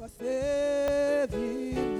for saving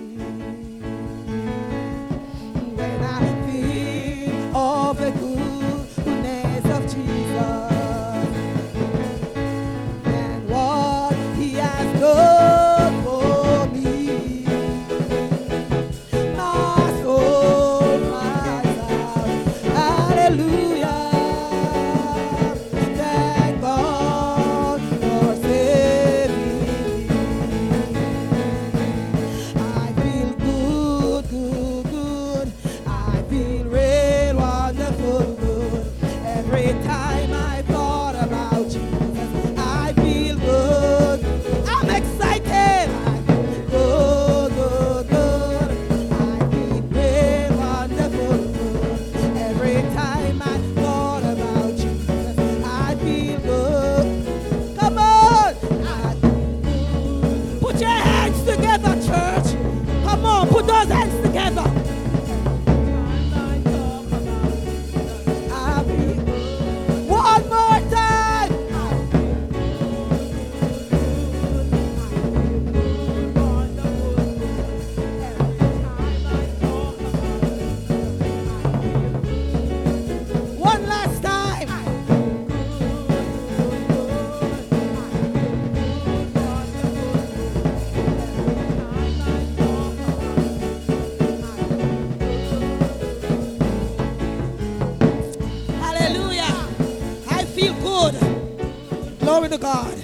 God.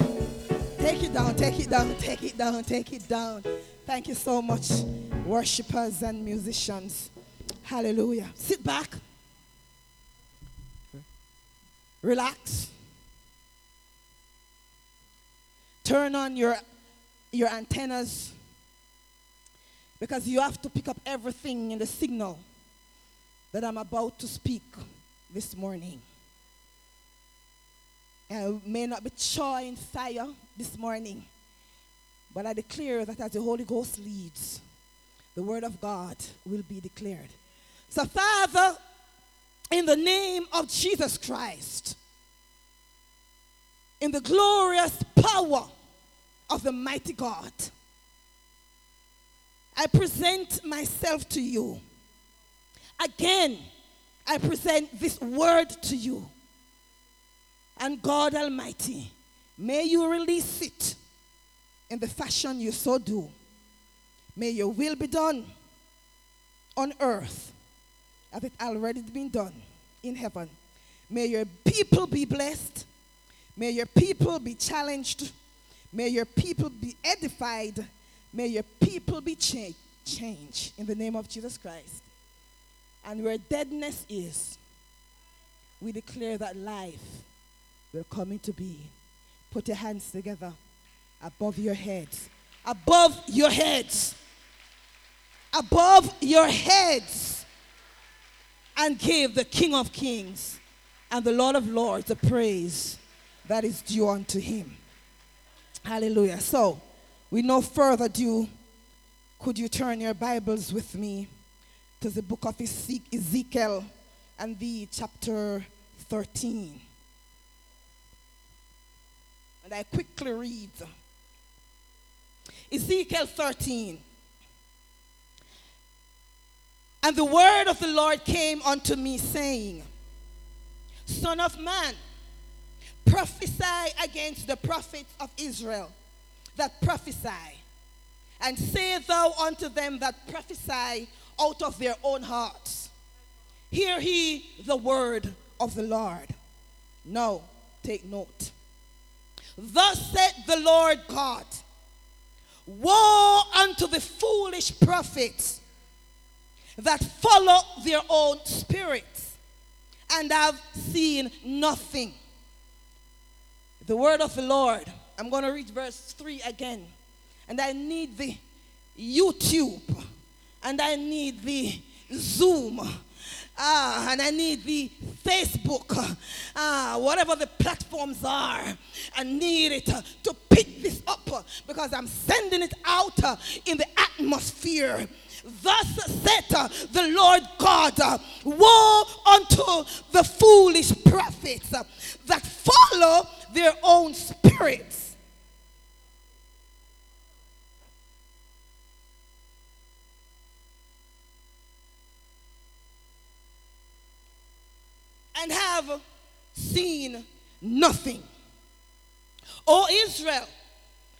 Take it down, take it down, take it down, take it down. Thank you so much, worshipers and musicians. Hallelujah. Sit back. Relax. Turn on your, your antennas because you have to pick up everything in the signal that I'm about to speak this morning. I may not be chawing fire this morning, but I declare that as the Holy Ghost leads, the word of God will be declared. So, Father, in the name of Jesus Christ, in the glorious power of the mighty God, I present myself to you. Again, I present this word to you. And God Almighty, may you release it in the fashion you so do. May your will be done on earth as it already been done in heaven. May your people be blessed. May your people be challenged. May your people be edified. May your people be cha- changed in the name of Jesus Christ. And where deadness is, we declare that life will come into being. Put your hands together above your heads. Above your heads. Above your heads. And give the King of Kings and the Lord of Lords the praise that is due unto him. Hallelujah. So, with no further ado, could you turn your Bibles with me to the book of Ezekiel and the chapter 13. And I quickly read Ezekiel 13. And the word of the Lord came unto me, saying, Son of man, prophesy against the prophets of Israel that prophesy, and say thou unto them that prophesy out of their own hearts. Hear he the word of the Lord. Now, take note. Thus said the Lord God Woe unto the foolish prophets that follow their own spirits and have seen nothing. The word of the Lord. I'm going to read verse 3 again. And I need the YouTube. And I need the Zoom. Ah, and I need the Facebook. Ah, whatever the platforms are. I need it to pick this up because I'm sending it out in the atmosphere. Thus said uh, the Lord God, woe unto the foolish prophets that follow their own spirits and have seen nothing. O Israel,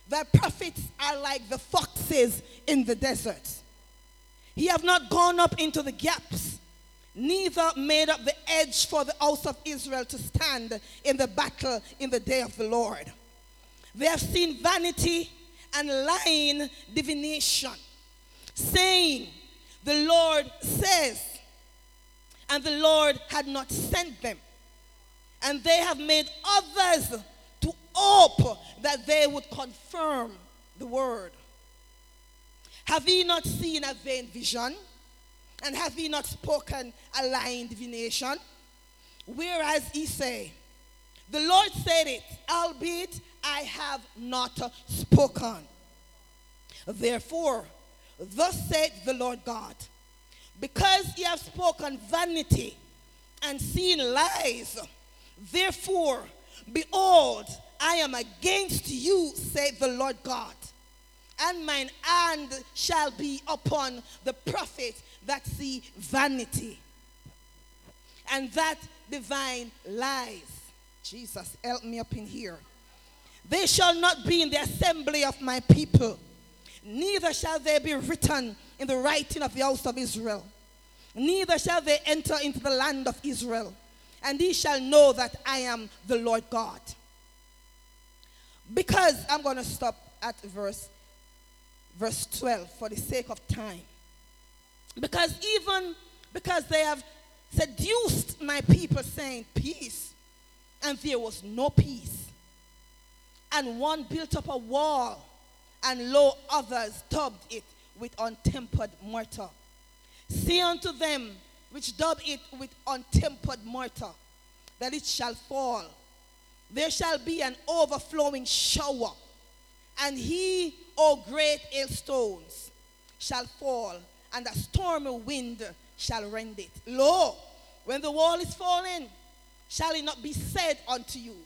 thy prophets are like the foxes in the desert. He have not gone up into the gaps, neither made up the edge for the house of Israel to stand in the battle in the day of the Lord. They have seen vanity and lying divination, saying, The Lord says, and the Lord had not sent them. And they have made others to hope that they would confirm the word. Have ye not seen a vain vision? And have ye not spoken a lying divination? Whereas ye say, The Lord said it, albeit I have not spoken. Therefore, thus said the Lord God, because ye have spoken vanity and seen lies, therefore, behold, I am against you, said the Lord God, and mine hand shall be upon the prophet that see vanity and that divine lies. Jesus, help me up in here. They shall not be in the assembly of my people, neither shall they be written in the writing of the house of Israel. Neither shall they enter into the land of Israel, and ye shall know that I am the Lord God. Because I'm going to stop at verse verse 12 for the sake of time. Because even because they have seduced my people saying peace, and there was no peace. And one built up a wall, and lo, others daubed it with untempered mortar. Say unto them which daub it with untempered mortar, that it shall fall. There shall be an overflowing shower, and he, O great hailstones, shall fall, and a stormy wind shall rend it. Lo, when the wall is fallen, shall it not be said unto you,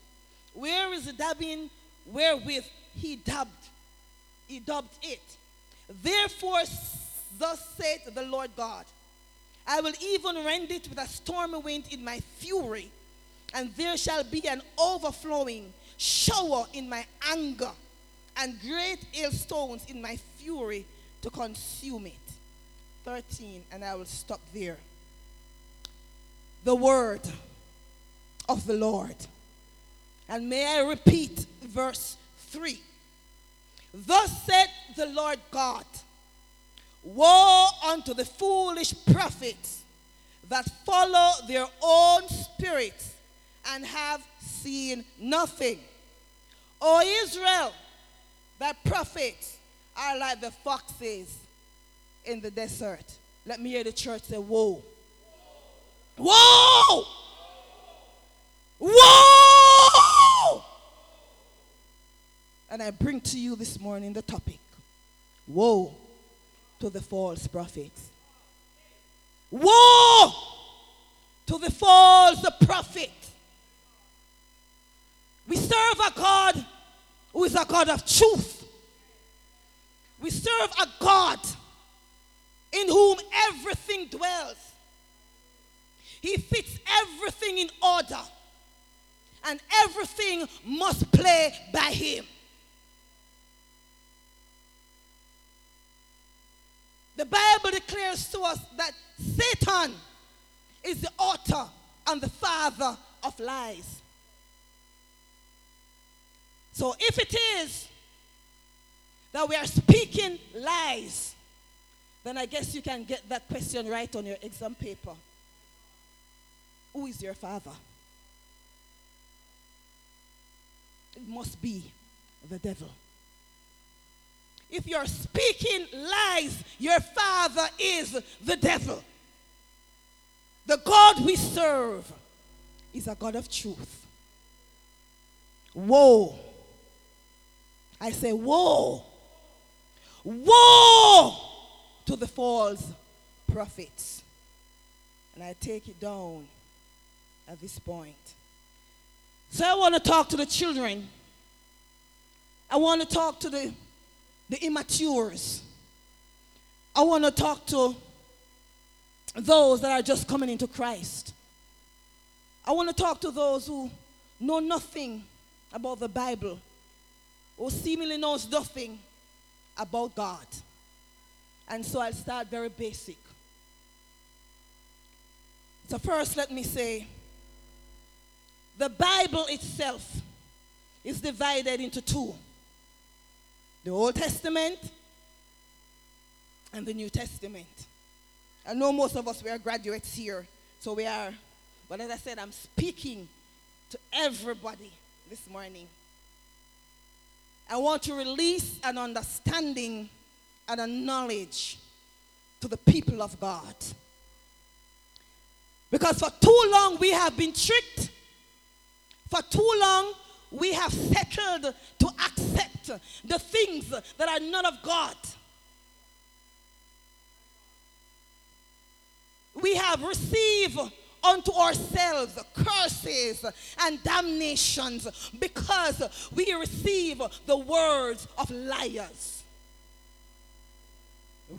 Where is the dabbing wherewith he dabbed? Dabbed it. Therefore, thus saith the Lord God, I will even rend it with a stormy wind in my fury, and there shall be an overflowing shower in my anger, and great hailstones in my fury to consume it. 13, and I will stop there. The word of the Lord. And may I repeat verse 3. Thus said the Lord God Woe unto the foolish prophets that follow their own spirits and have seen nothing. O Israel, that prophets are like the foxes in the desert. Let me hear the church say, Woe. Woe! Woe! And I bring to you this morning the topic Woe to the false prophets. Woe to the false prophet. We serve a God who is a God of truth. We serve a God in whom everything dwells. He fits everything in order, and everything must play by Him. The Bible declares to us that Satan is the author and the father of lies. So if it is that we are speaking lies, then I guess you can get that question right on your exam paper. Who is your father? It must be the devil. If you're speaking lies, your father is the devil. The God we serve is a God of truth. Woe. I say, woe. Woe to the false prophets. And I take it down at this point. So I want to talk to the children. I want to talk to the, the immatures. I want to talk to those that are just coming into Christ. I want to talk to those who know nothing about the Bible, who seemingly knows nothing about God. And so I'll start very basic. So, first, let me say the Bible itself is divided into two the Old Testament and the New Testament. I know most of us we are graduates here, so we are, but as I said, I'm speaking to everybody this morning. I want to release an understanding and a knowledge to the people of God. Because for too long we have been tricked. For too long we have settled to accept the things that are not of God. We have received unto ourselves curses and damnations because we receive the words of liars.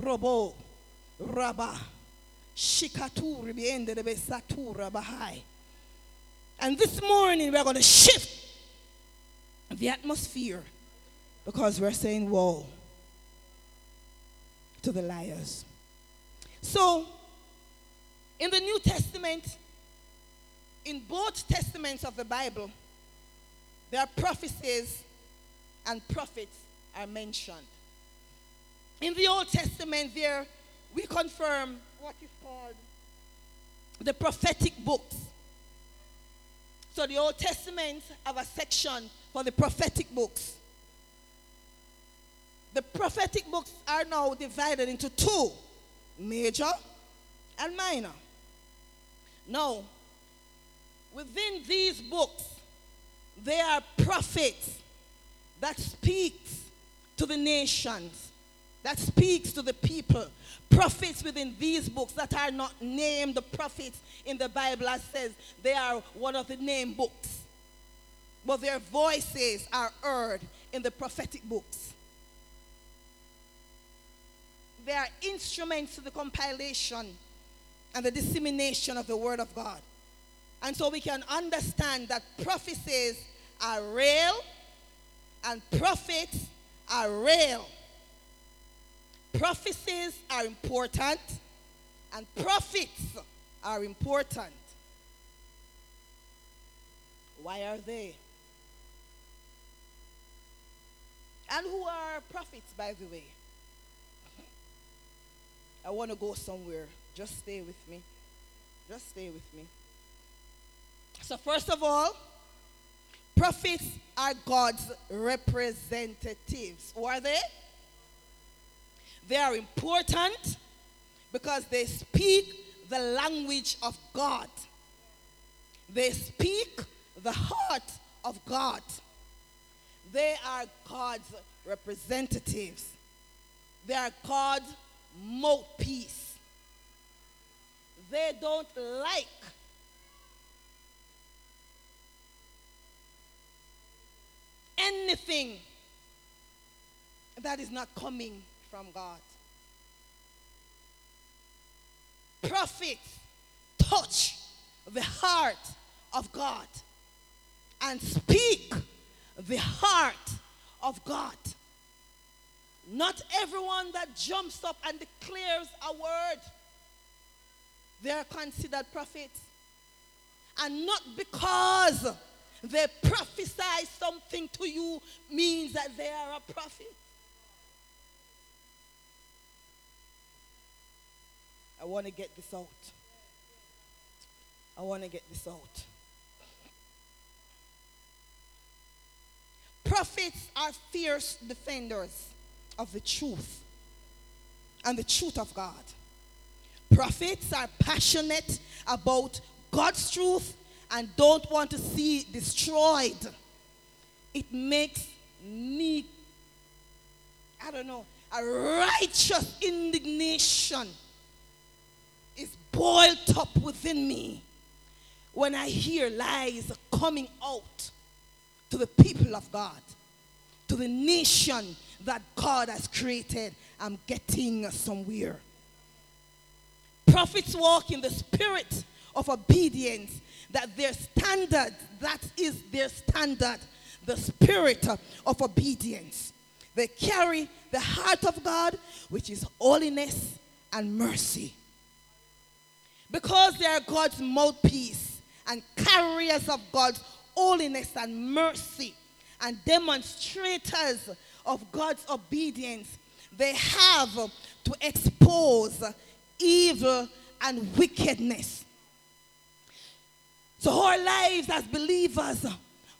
Robo, Rabba, Shikatu, Ribiende, Satura, Bahai. And this morning we're going to shift the atmosphere because we're saying woe to the liars. So, in the New Testament, in both testaments of the Bible, there are prophecies and prophets are mentioned. In the Old Testament, there we confirm what is called the prophetic books. So the Old Testament have a section for the prophetic books. The prophetic books are now divided into two major and minor. Now, within these books, there are prophets that speaks to the nations, that speaks to the people. Prophets within these books that are not named the prophets in the Bible as says they are one of the named books. But their voices are heard in the prophetic books. They are instruments to the compilation and the dissemination of the Word of God. And so we can understand that prophecies are real and prophets are real. Prophecies are important and prophets are important. Why are they? And who are prophets, by the way? I want to go somewhere. Just stay with me. Just stay with me. So, first of all, prophets are God's representatives. Who are they? They are important because they speak the language of God, they speak the heart of God. They are God's representatives, they are God's mouthpiece they don't like. Anything that is not coming from God. Prophets touch the heart of God and speak the heart of God. Not everyone that jumps up and declares a word they are considered prophets. And not because they prophesy something to you means that they are a prophet. I want to get this out. I want to get this out. Prophets are fierce defenders of the truth and the truth of God. Prophets are passionate about God's truth and don't want to see it destroyed. It makes me, I don't know, a righteous indignation is boiled up within me when I hear lies coming out to the people of God, to the nation that God has created. I'm getting somewhere. Prophets walk in the spirit of obedience, that their standard, that is their standard, the spirit of obedience. They carry the heart of God, which is holiness and mercy. Because they are God's mouthpiece and carriers of God's holiness and mercy and demonstrators of God's obedience, they have to expose evil and wickedness. So, our lives as believers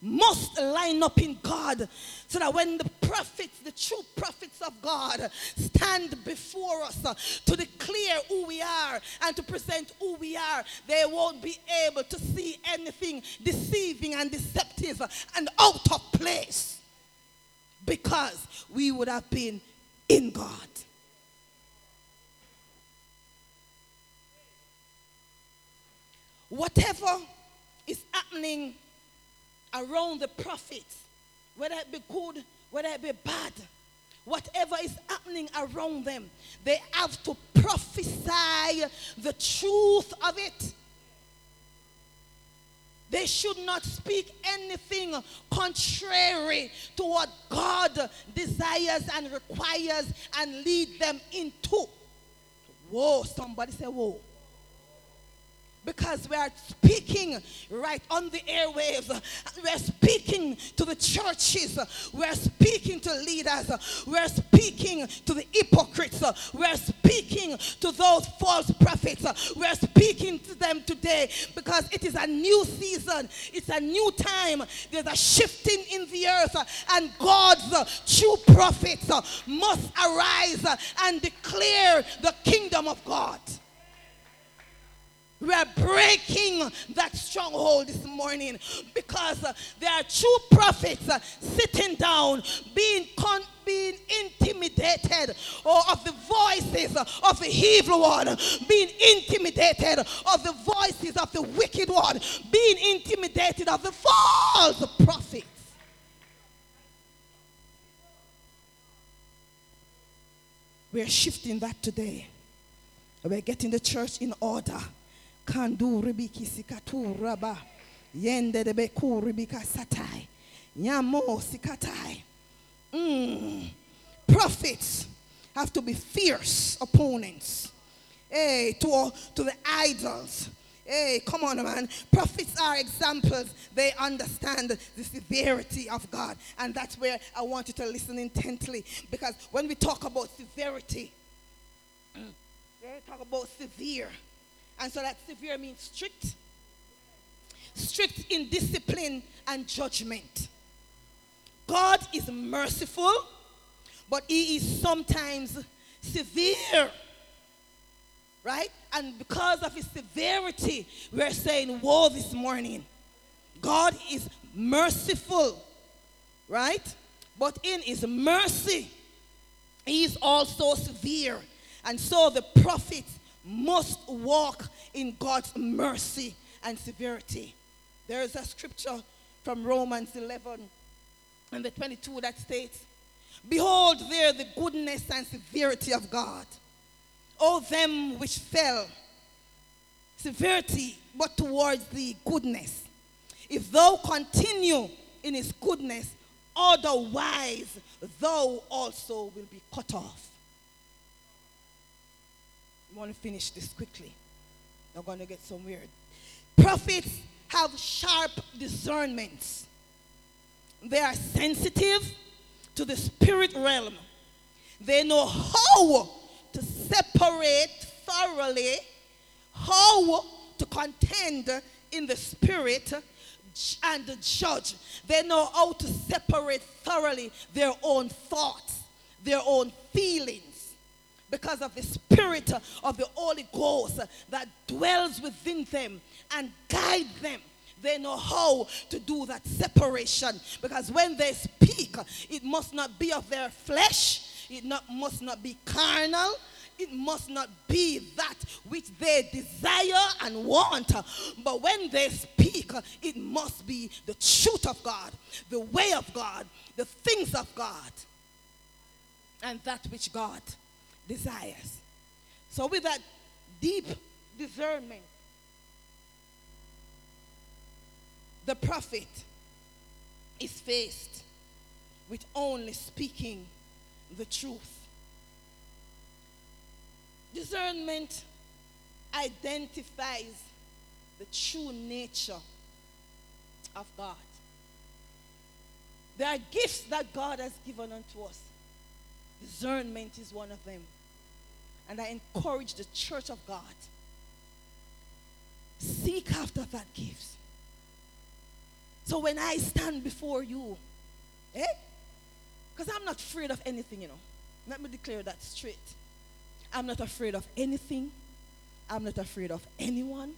must line up in God so that when the prophets, the true prophets of God, stand before us to declare who we are and to present who we are, they won't be able to see anything deceiving and deceptive and out of place because we would have been in God. Whatever is happening around the prophets, whether it be good, whether it be bad, whatever is happening around them, they have to prophesy the truth of it. They should not speak anything contrary to what God desires and requires and lead them into. Whoa, somebody say, whoa because we are speaking right on the airwaves. We are speaking to the churches. We are speaking to leaders. We are speaking to the hypocrites. We are speaking to those false prophets. We are speaking to them today because it is a new season. It's a new time. There's a shifting in the earth, and God's true prophets must arise and declare the kingdom of God. We are breaking that stronghold this morning because uh, there are true prophets uh, sitting down, being con- being intimidated or of the voices of the evil one, being intimidated of the voices of the wicked one, being intimidated of the false prophets. We're shifting that today. We're getting the church in order. Nyamo sikatai. Mm. Prophets have to be fierce opponents. Hey, to, to the idols. Hey, come on, man. Prophets are examples. They understand the severity of God. And that's where I want you to listen intently. Because when we talk about severity, we talk about severe. And so that severe means strict. Strict in discipline and judgment. God is merciful, but He is sometimes severe. Right? And because of His severity, we're saying, Woe this morning. God is merciful. Right? But in His mercy, He is also severe. And so the prophets must walk in God's mercy and severity. There is a scripture from Romans 11 and the 22 that states, Behold there the goodness and severity of God. O them which fell, severity, but towards the goodness. If thou continue in his goodness, otherwise thou also will be cut off. Want to finish this quickly. Not going to get some weird. Prophets have sharp discernments. They are sensitive to the spirit realm. They know how to separate thoroughly, how to contend in the spirit and judge. They know how to separate thoroughly their own thoughts, their own feelings because of the Spirit of the Holy Ghost that dwells within them and guide them. They know how to do that separation because when they speak, it must not be of their flesh, it not, must not be carnal, it must not be that which they desire and want. But when they speak, it must be the truth of God, the way of God, the things of God, and that which God desires. So, with that deep discernment, the prophet is faced with only speaking the truth. Discernment identifies the true nature of God. There are gifts that God has given unto us. Discernment is one of them. And I encourage the church of God seek after that gift. So when I stand before you, eh? Because I'm not afraid of anything, you know. Let me declare that straight. I'm not afraid of anything. I'm not afraid of anyone.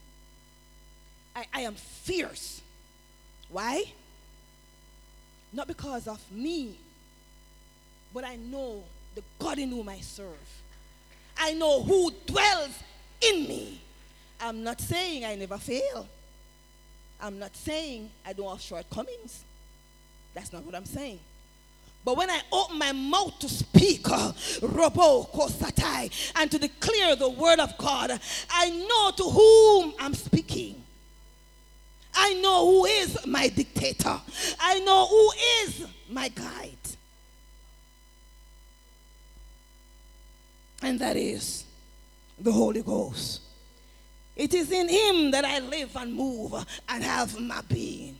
I, I am fierce. Why? Not because of me, but I know the God in whom I serve. I know who dwells in me. I'm not saying I never fail. I'm not saying I don't have shortcomings. That's not what I'm saying. But when I open my mouth to speak, uh, robo kosatai, and to declare the word of God, I know to whom I'm speaking. I know who is my dictator. I know who is my guide. And that is the Holy Ghost. It is in Him that I live and move and have my being.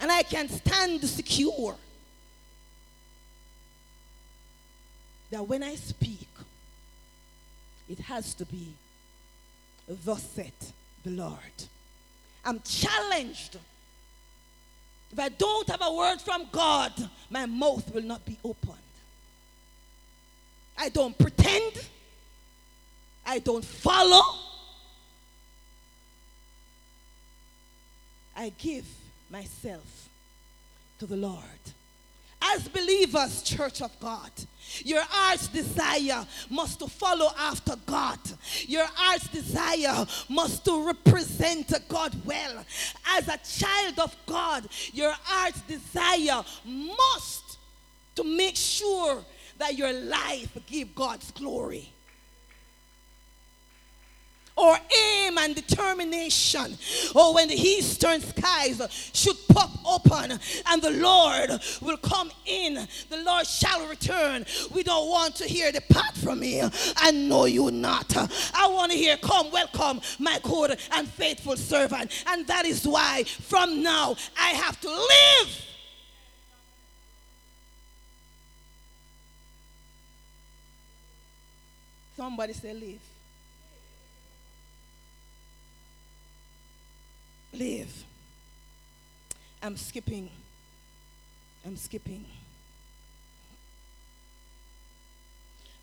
And I can stand secure that when I speak, it has to be, Thus saith the Lord. I'm challenged. If I don't have a word from God, my mouth will not be opened. I don't pretend. I don't follow. I give myself to the Lord. As believers, church of God, your heart's desire must to follow after God. Your heart's desire must to represent God well. As a child of God, your heart's desire must to make sure that your life give God's glory or aim and determination. Oh, when the eastern skies should pop open and the Lord will come in, the Lord shall return. We don't want to hear, Depart from me. I know you not. I want to hear, Come, welcome, my good and faithful servant. And that is why from now I have to live. Somebody say, Live. live. I'm skipping. I'm skipping.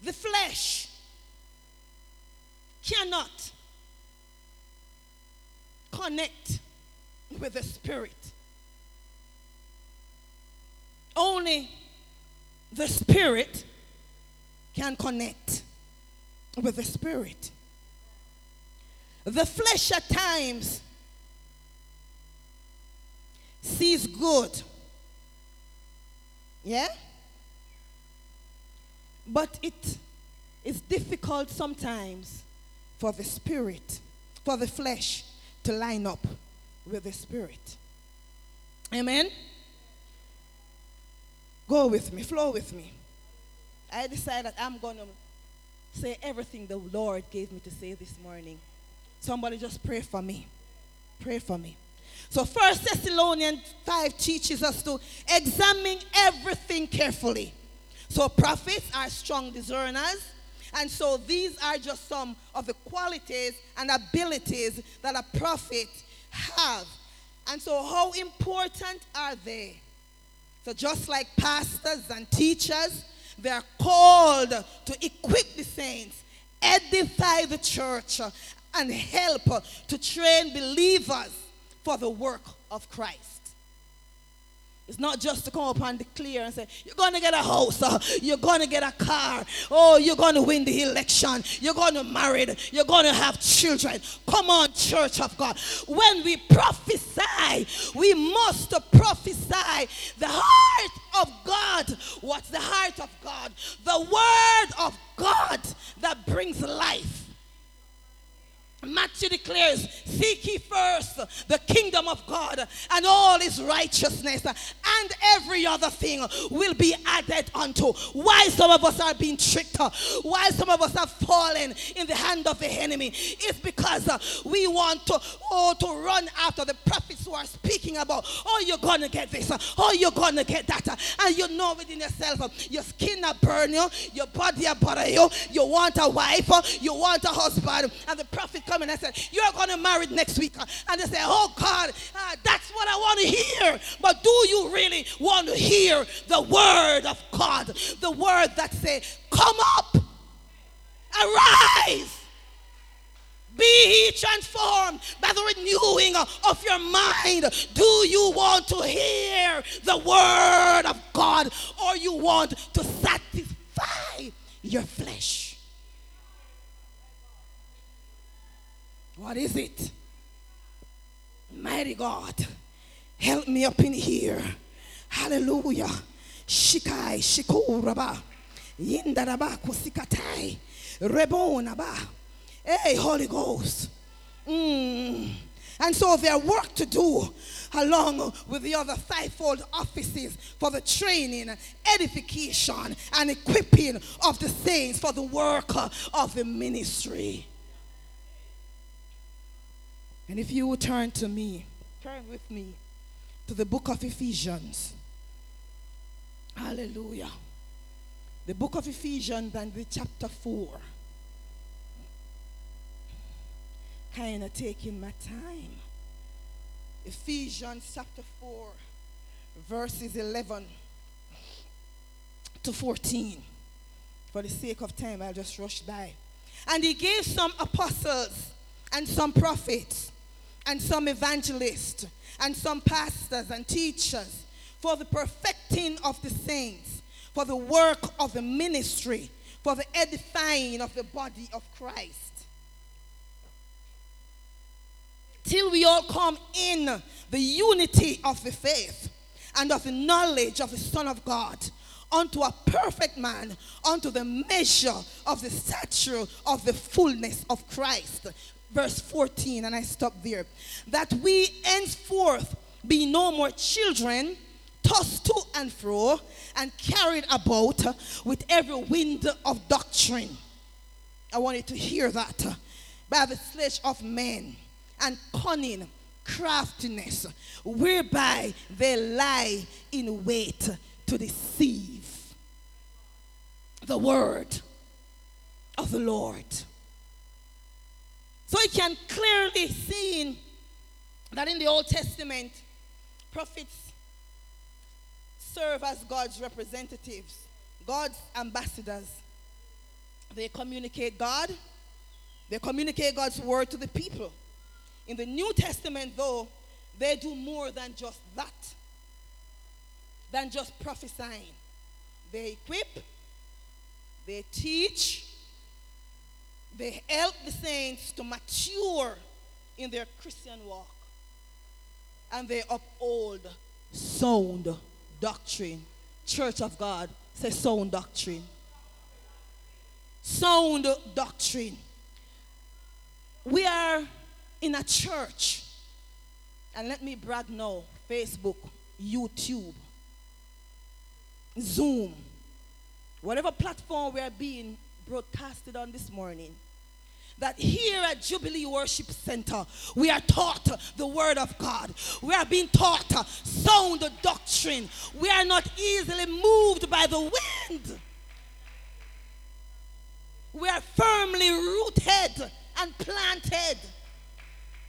The flesh cannot connect with the spirit. Only the spirit can connect with the spirit. The flesh at times sees good. Yeah? But it is difficult sometimes for the spirit, for the flesh to line up with the spirit. Amen? Go with me, flow with me. I decided I'm going to say everything the Lord gave me to say this morning. Somebody just pray for me. Pray for me. So First Thessalonians 5 teaches us to examine everything carefully. So prophets are strong discerners. And so these are just some of the qualities and abilities that a prophet have. And so how important are they? So just like pastors and teachers, they are called to equip the saints, edify the church, and help to train believers for the work of Christ. It's not just to come up and declare and say, you're going to get a house, uh, you're going to get a car, oh, you're going to win the election, you're going to marry, you're going to have children. Come on, church of God. When we prophesy, we must prophesy the heart of God. What's the heart of God? The word of God that brings life. Matthew declares, Seek ye first the kingdom of God and all his righteousness, and every other thing will be added unto. Why some of us are being tricked, why some of us have fallen in the hand of the enemy, is because uh, we want to, oh, to run after the prophets who are speaking about, oh, you're going to get this, oh, you're going to get that. And you know within yourself, your skin are burn you, your body are butter you, you want a wife, you want a husband, and the prophet comes and I said, You're going to marry next week. And they say, Oh God, uh, that's what I want to hear. But do you really want to hear the word of God? The word that say, Come up, arise. Be transformed by the renewing of your mind. Do you want to hear the word of God or you want to satisfy your flesh? What is it? Mighty God, help me up in here. Hallelujah. Shikai, shikuraba, yindaraba kusikatai, rebonaba. Hey, Holy Ghost. Mm. And so there are work to do along with the other fivefold offices for the training, edification, and equipping of the saints for the work of the ministry. And if you will turn to me, turn with me to the book of Ephesians. Hallelujah. The book of Ephesians and the chapter 4. Kind of taking my time. Ephesians chapter 4, verses 11 to 14. For the sake of time, I'll just rush by. And he gave some apostles and some prophets and some evangelists, and some pastors and teachers for the perfecting of the saints, for the work of the ministry, for the edifying of the body of Christ. Till we all come in the unity of the faith and of the knowledge of the Son of God unto a perfect man, unto the measure of the stature of the fullness of Christ verse 14, and I stop there. That we henceforth be no more children, tossed to and fro, and carried about with every wind of doctrine. I want you to hear that. By the sledge of men and cunning craftiness, whereby they lie in wait to deceive the word of the Lord. So you can clearly see that in the Old Testament, prophets serve as God's representatives, God's ambassadors. They communicate God, they communicate God's word to the people. In the New Testament, though, they do more than just that, than just prophesying. They equip, they teach, they help the saints to mature in their Christian walk. And they uphold sound doctrine. Church of God says sound doctrine. Sound doctrine. We are in a church. And let me brag now Facebook, YouTube, Zoom, whatever platform we are being broadcasted on this morning that here at Jubilee Worship Center, we are taught the Word of God. We are being taught uh, sound doctrine. We are not easily moved by the wind. We are firmly rooted and planted.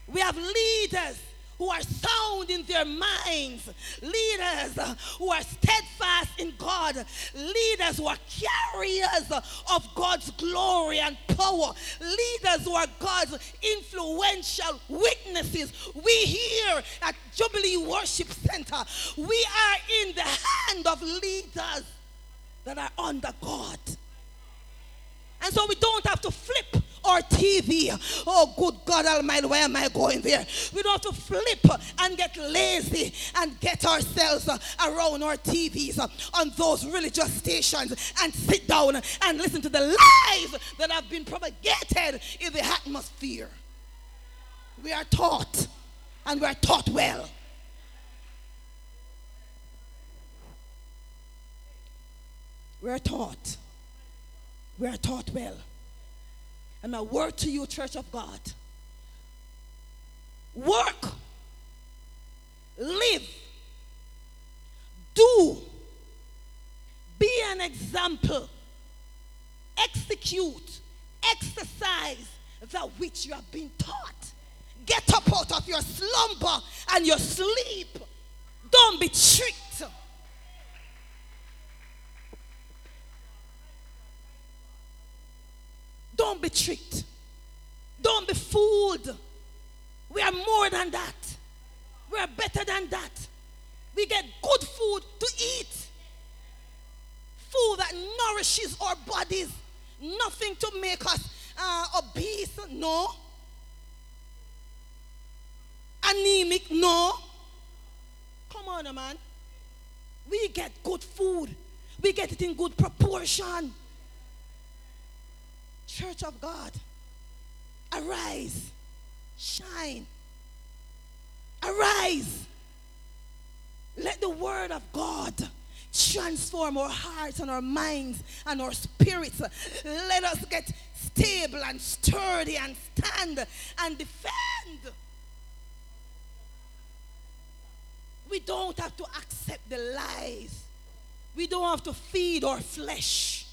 We have leaders who are sound in their minds, leaders who are steadfast in God, leaders who are carriers of God's glory and power, leaders who are God's influential witnesses. We here at Jubilee Worship Center, we are in the hand of leaders that are under God. And so we don't have to flip our TV. Oh, good God Almighty, where am I going there? We don't have to flip and get lazy and get ourselves around our TVs on those religious stations and sit down and listen to the lies that have been propagated in the atmosphere. We are taught, and we are taught well. We are taught. We are taught well. And my word to you, Church of God work, live, do, be an example, execute, exercise that which you have been taught. Get up out of your slumber and your sleep. Don't be tricked. Don't be tricked. Don't be fooled. We are more than that. We are better than that. We get good food to eat. Food that nourishes our bodies. Nothing to make us uh, obese. No. Anemic. No. Come on, man. We get good food. We get it in good proportion. Church of God, arise, shine, arise. Let the word of God transform our hearts and our minds and our spirits. Let us get stable and sturdy and stand and defend. We don't have to accept the lies. We don't have to feed our flesh.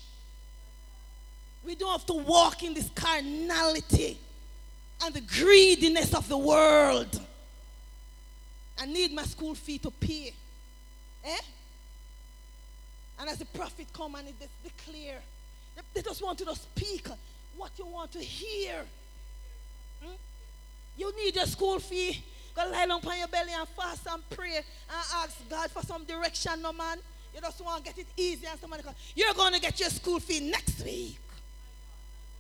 We don't have to walk in this carnality and the greediness of the world. I need my school fee to pay. Eh? And as the prophet come and it declare, they just want to speak what you want to hear. Hmm? You need your school fee. Go lie down on your belly and fast and pray and ask God for some direction, no man. You just want to get it easy and somebody come. You're going to get your school fee next week.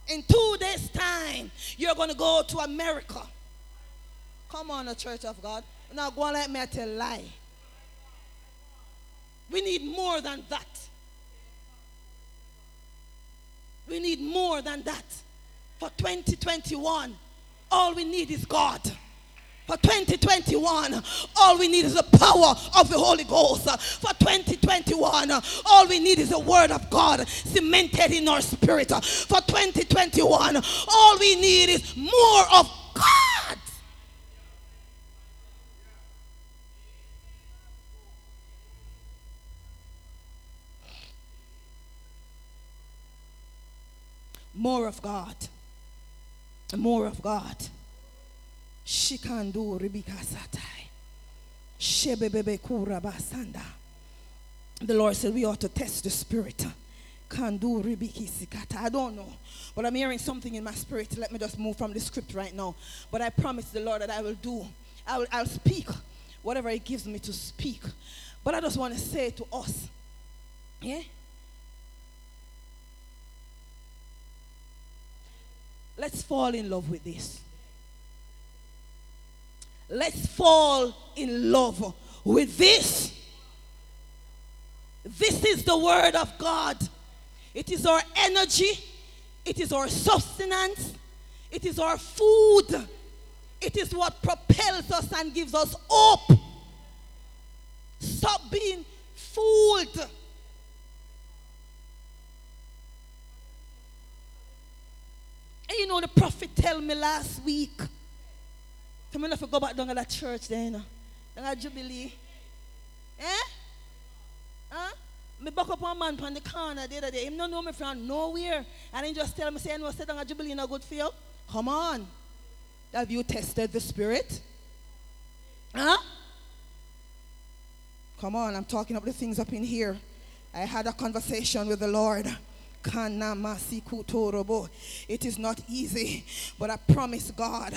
In two days' time, you're going to go to America. Come on, the church of God. Now go on let me tell a lie. We need more than that. We need more than that. For 2021, all we need is God for 2021, all we need is the power of the Holy Ghost. For 2021, all we need is the word of God cemented in our spirit. For 2021, all we need is more of God. More of God. More of God. Shikandu ribikasatai. Shebebebe kurabasanda. The Lord said we ought to test the spirit. Kandu ribikisikata. I don't know. But I'm hearing something in my spirit. Let me just move from the script right now. But I promise the Lord that I will do. I will, I'll speak whatever He gives me to speak. But I just want to say to us, yeah? Let's fall in love with this. Let's fall in love with this. This is the word of God. It is our energy, it is our sustenance, it is our food, it is what propels us and gives us hope. Stop being fooled. And you know, the prophet told me last week so I have to go back down to that church there, you know. Down at Jubilee. Eh? Huh? Me buck up one man from the corner the other day. Him don't know me from nowhere. And he just tell me, say, no, sit down at Jubilee not good for you. Come on. Have you tested the spirit? Huh? Come on, I'm talking up the things up in here. I had a conversation with the Lord. It is not easy, but I promise God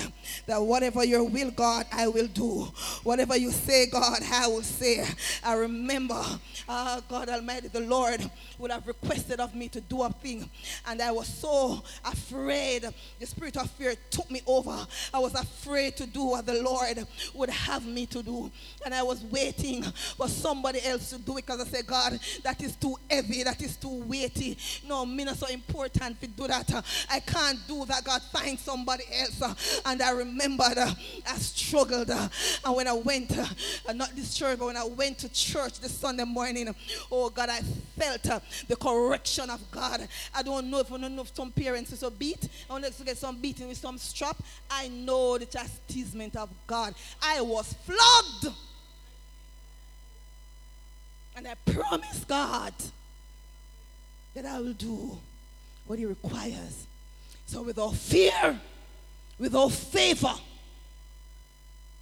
that whatever your will, God, I will do. Whatever you say, God, I will say. I remember, uh, God Almighty, the Lord would have requested of me to do a thing, and I was so afraid. The spirit of fear took me over. I was afraid to do what the Lord would have me to do, and I was waiting for somebody else to do it because I said, God, that is too heavy, that is too weighty. No, no, me not so important to do that. Uh, I can't do that. God, find somebody else. Uh, and I remembered uh, I struggled. Uh, and when I went, uh, not this church, but when I went to church this Sunday morning, oh God, I felt the correction of God. I don't know if I don't know if some parents is a beat. I want to get some beating with some strap. I know the chastisement of God. I was flogged. And I promise God that I will do what He requires. So, without fear, without favor,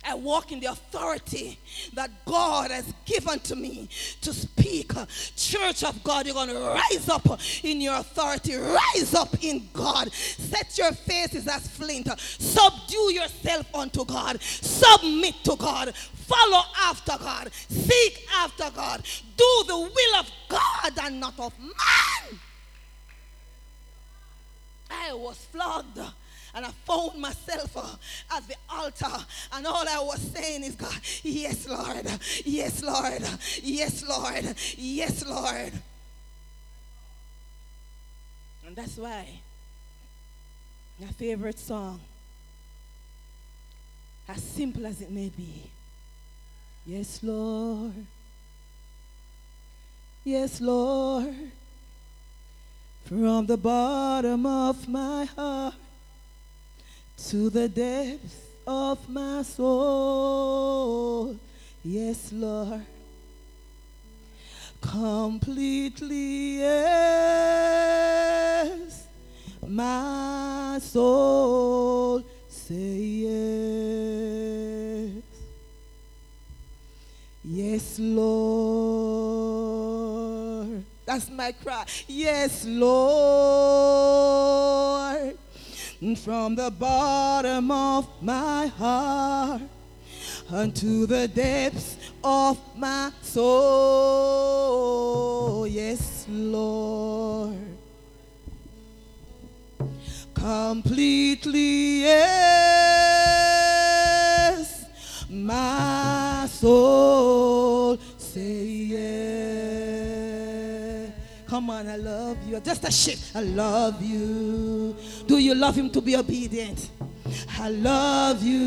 I walk in the authority that God has given to me to speak. Church of God, you're going to rise up in your authority. Rise up in God. Set your faces as flint. Subdue yourself unto God. Submit to God. Follow after God. Seek after God. Do the will of God and not of man. I was flogged and I found myself uh, at the altar, and all I was saying is, God, yes, Lord, yes, Lord, yes, Lord, yes, Lord. And that's why my favorite song, as simple as it may be, yes, Lord, yes, Lord, from the bottom of my heart to the depths of my soul. Yes, Lord. Completely, yes. My soul say yes. Yes, Lord. That's my cry. Yes, Lord from the bottom of my heart unto the depths of my soul. Yes, Lord. Completely, yes, my soul say yes. Come on, I love you. Just a shift. I love you. Do you love him to be obedient? I love you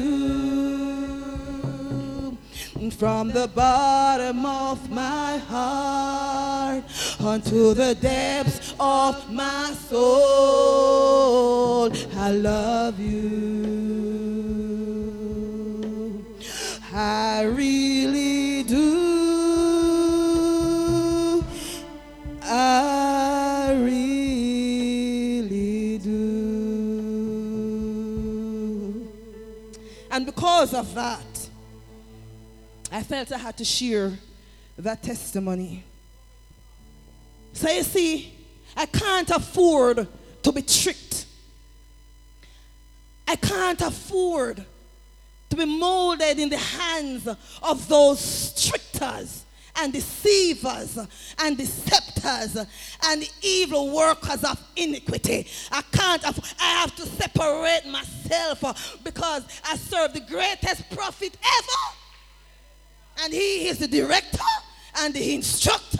from the bottom of my heart unto the depths of my soul. I love you. I really do. I really do. And because of that, I felt I had to share that testimony. So you see, I can't afford to be tricked. I can't afford to be molded in the hands of those tricksters and deceivers and deceptors and evil workers of iniquity. I can't, I have to separate myself uh, because I serve the greatest prophet ever. And he is the director and the instructor.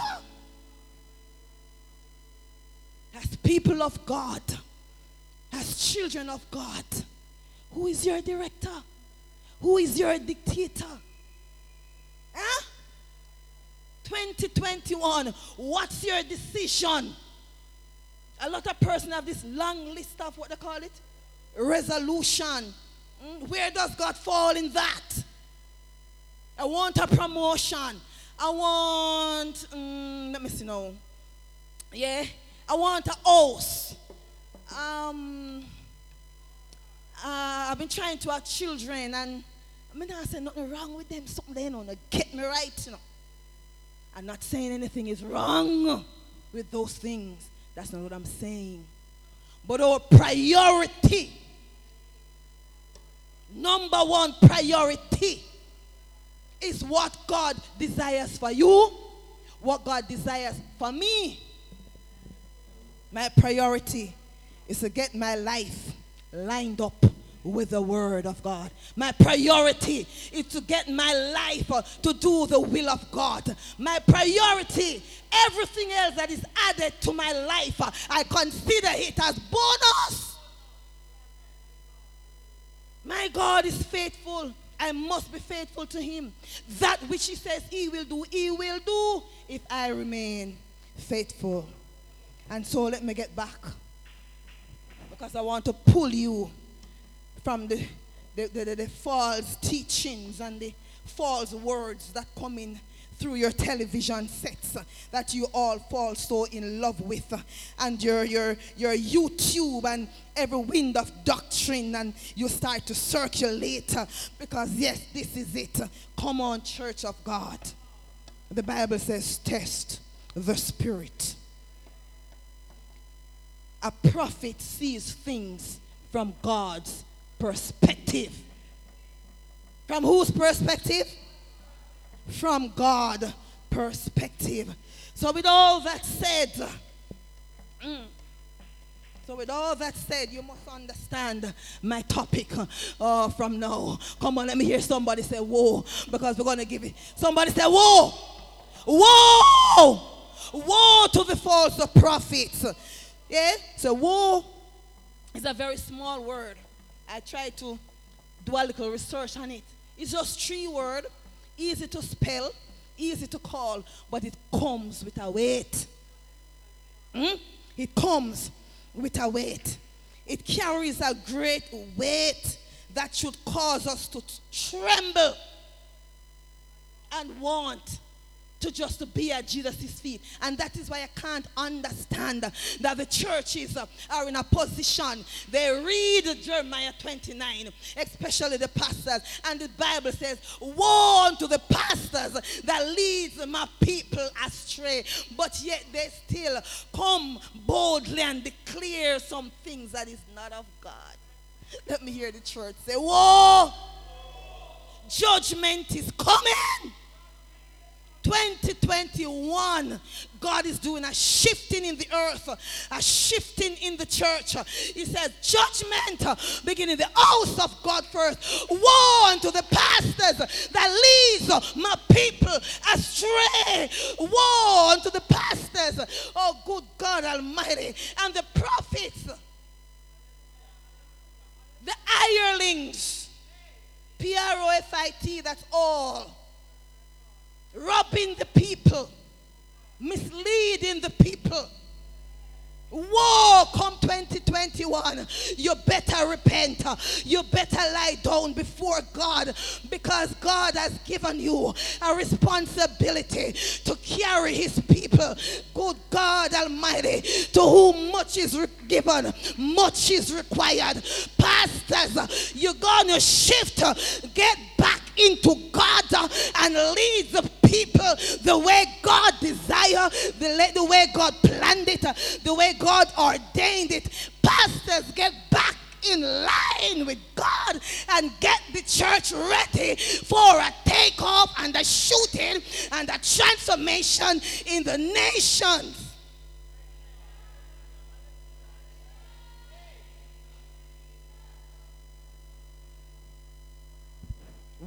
As people of God, as children of God, who is your director? Who is your dictator? Huh? 2021, what's your decision? A lot of person have this long list of what they call it? Resolution. Mm, Where does God fall in that? I want a promotion. I want, mm, let me see now. Yeah, I want a house. Um, uh, I've been trying to have children, and I mean, I say nothing wrong with them. Something they know, get me right, you know. I'm not saying anything is wrong with those things. That's not what I'm saying. But our priority, number one priority, is what God desires for you, what God desires for me. My priority is to get my life lined up with the word of God. My priority is to get my life uh, to do the will of God. My priority, everything else that is added to my life, uh, I consider it as bonus. My God is faithful. I must be faithful to him. That which he says he will do, he will do if I remain faithful. And so let me get back because I want to pull you from the, the, the, the, false teachings and the false words that come in through your television sets that you all fall so in love with and your, your, your YouTube and every wind of doctrine and you start to circulate because yes, this is it. Come on, church of God. The Bible says, test the spirit. A prophet sees things from God's perspective. From whose perspective? From God perspective. So with all that said, mm, so with all that said, you must understand my topic uh, from now. Come on, let me hear somebody say whoa, because we're going to give it. Somebody say whoa, whoa, woe to the false prophets. Yeah, so woe is a very small word. I tried to do a little research on it. It's just three words, easy to spell, easy to call, but it comes with a weight. Hmm? It comes with a weight. It carries a great weight that should cause us to tremble and want to just to be at Jesus' feet. And that is why I can't understand that the churches are in a position. They read Jeremiah 29, especially the pastors. And the Bible says, Woe unto the pastors that leads my people astray. But yet they still come boldly and declare some things that is not of God. Let me hear the church say, Whoa! Judgment is coming. 2021, God is doing a shifting in the earth, a shifting in the church. He says, Judgment beginning the house of God first. Woe unto the pastors that leads my people astray. Woe unto the pastors, oh good God Almighty, and the prophets, the hirelings. P R O F I T, that's all robbing the people, misleading the people. Whoa, come 2021. You better repent. You better lie down before God because God has given you a responsibility to carry his people. Good God Almighty, to whom much is given, much is required. Pastors, you're going to shift. Get back into God and lead the people the way God desire, the, the way God planned it, the way God ordained it. Pastors, get back in line with God and get the church ready for a takeoff and a shooting and a transformation in the nations.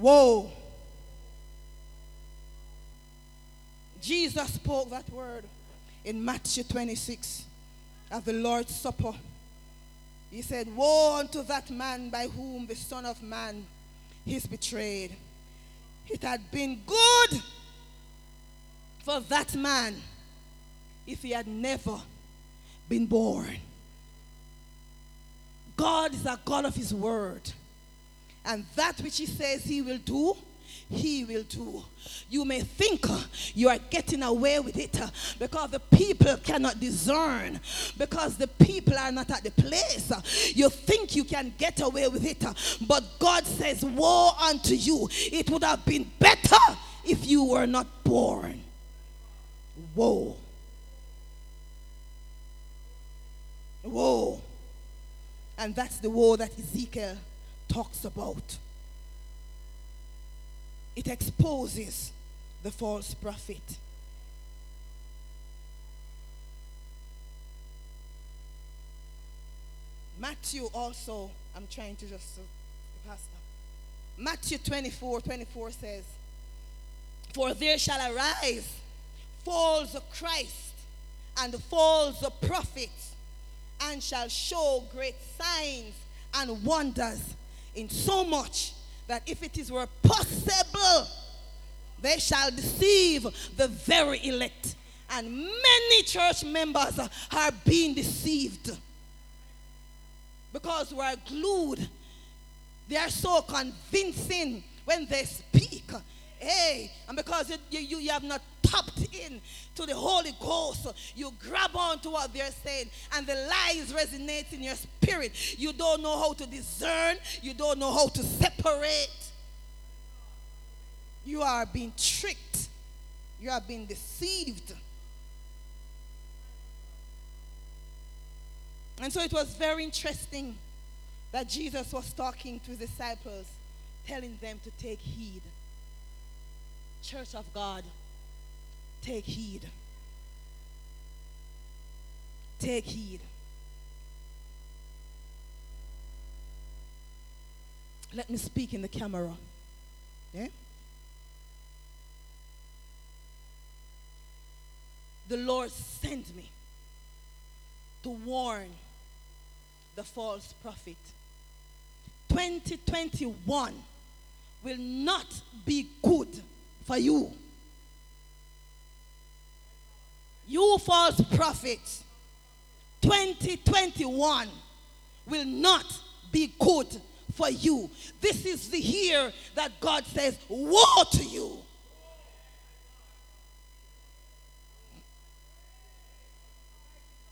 Whoa. Jesus spoke that word in Matthew 26 at the Lord's Supper. He said, Woe unto that man by whom the Son of Man is betrayed. It had been good for that man if he had never been born. God is a God of his word. And that which he says he will do, he will do. You may think uh, you are getting away with it uh, because the people cannot discern, because the people are not at the place. Uh, you think you can get away with it, but God says, Woe unto you! It would have been better if you were not born. Woe. Woe. And that's the woe that Ezekiel talks about. It exposes the false prophet. Matthew also, I'm trying to just, uh, Pastor. Matthew 24 24 says, For there shall arise false Christ and false prophets, and shall show great signs and wonders, in so much that if it is were possible, they shall deceive the very elect. And many church members are being deceived because we are glued. They are so convincing when they speak. Hey, and because you, you, you have not tapped in to the Holy Ghost, you grab on to what they're saying, and the lies resonate in your spirit. You don't know how to discern, you don't know how to separate. You are being tricked, you are being deceived. And so it was very interesting that Jesus was talking to his disciples, telling them to take heed. Church of God, take heed. Take heed. Let me speak in the camera. Yeah? The Lord sent me to warn the false prophet. 2021 will not be good for you. You false prophets, 2021 will not be good for you. This is the year that God says, Woe to you.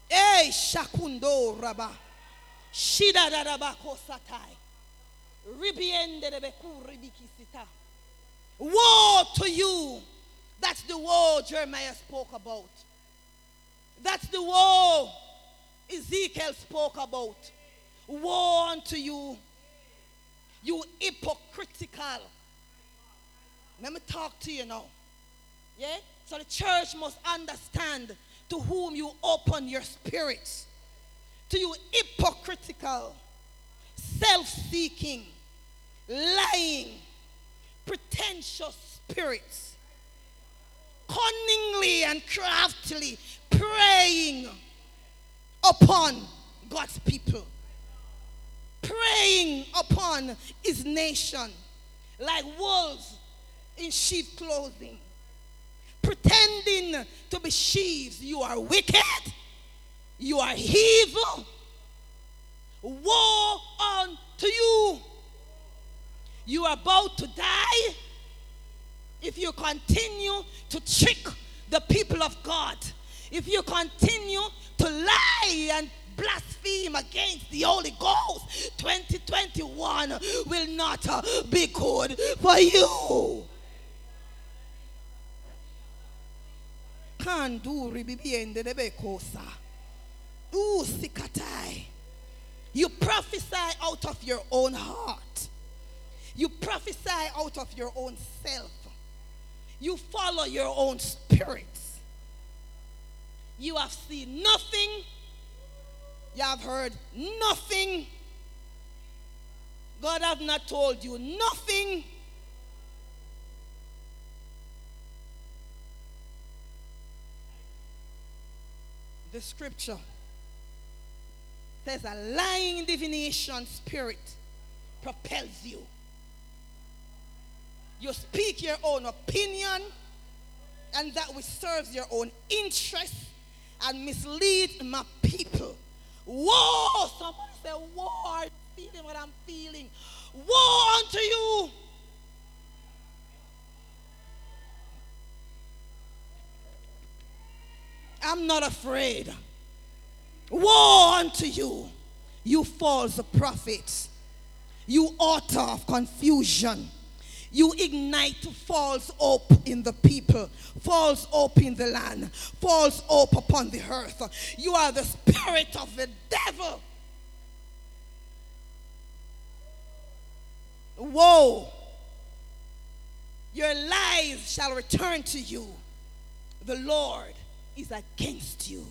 Hey, Shakundo Rabba. Shida Darabako Satai. Ribiende. Woe to you. That's the woe Jeremiah spoke about. That's the woe Ezekiel spoke about. Woe unto you, you hypocritical. Let me talk to you now. Yeah? So the church must understand to whom you open your spirits. To you hypocritical, self seeking, lying, pretentious spirits, cunningly and craftily preying upon God's people, preying upon his nation like wolves in sheep clothing, pretending to be sheaves. You are wicked, you are evil. Woe unto you you are about to die if you continue to trick the people of God. If you continue to lie and blaspheme against the Holy Ghost, 2021 will not uh, be good for you. You prophesy out of your own heart. You prophesy out of your own self. You follow your own spirits. You have seen nothing. You have heard nothing. God have not told you nothing. The scripture says a lying divination spirit propels you. You speak your own opinion, and that which serves your own interest and mislead my people. Woe! Somebody say, Woe! I'm feeling what I'm feeling. Woe unto you! I'm not afraid. Woe unto you, you false prophets, you author of confusion you ignite false hope in the people, false hope in the land, false hope upon the earth. You are the spirit of the devil. Woe! Your lies shall return to you. The Lord is against you.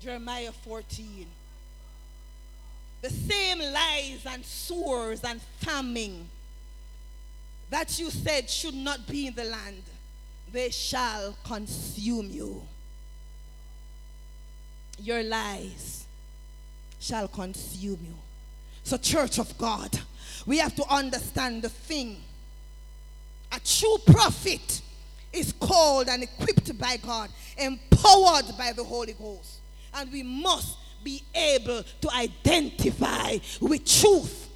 Jeremiah 14. The same lies and sores and famine that you said should not be in the land, they shall consume you. Your lies shall consume you. So, church of God, we have to understand the thing. A true prophet is called and equipped by God, empowered by the Holy Ghost. And we must be able to identify with truth.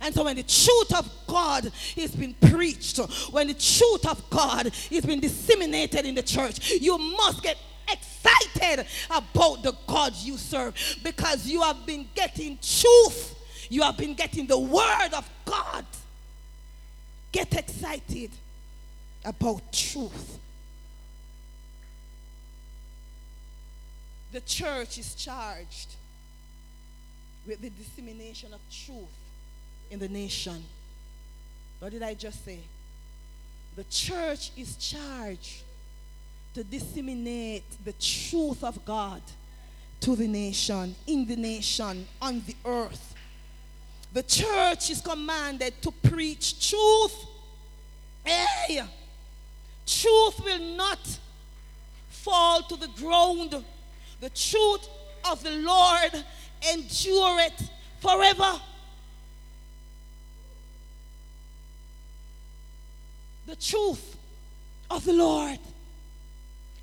And so when the truth of God is being preached, when the truth of God is being disseminated in the church, you must get excited about the God you serve because you have been getting truth. You have been getting the word of God. Get excited about truth. The church is charged with the dissemination of truth in the nation. What did I just say? The church is charged to disseminate the truth of God to the nation, in the nation, on the earth. The church is commanded to preach truth. Hey, truth will not fall to the ground. The truth of the Lord endureth forever. The truth of the Lord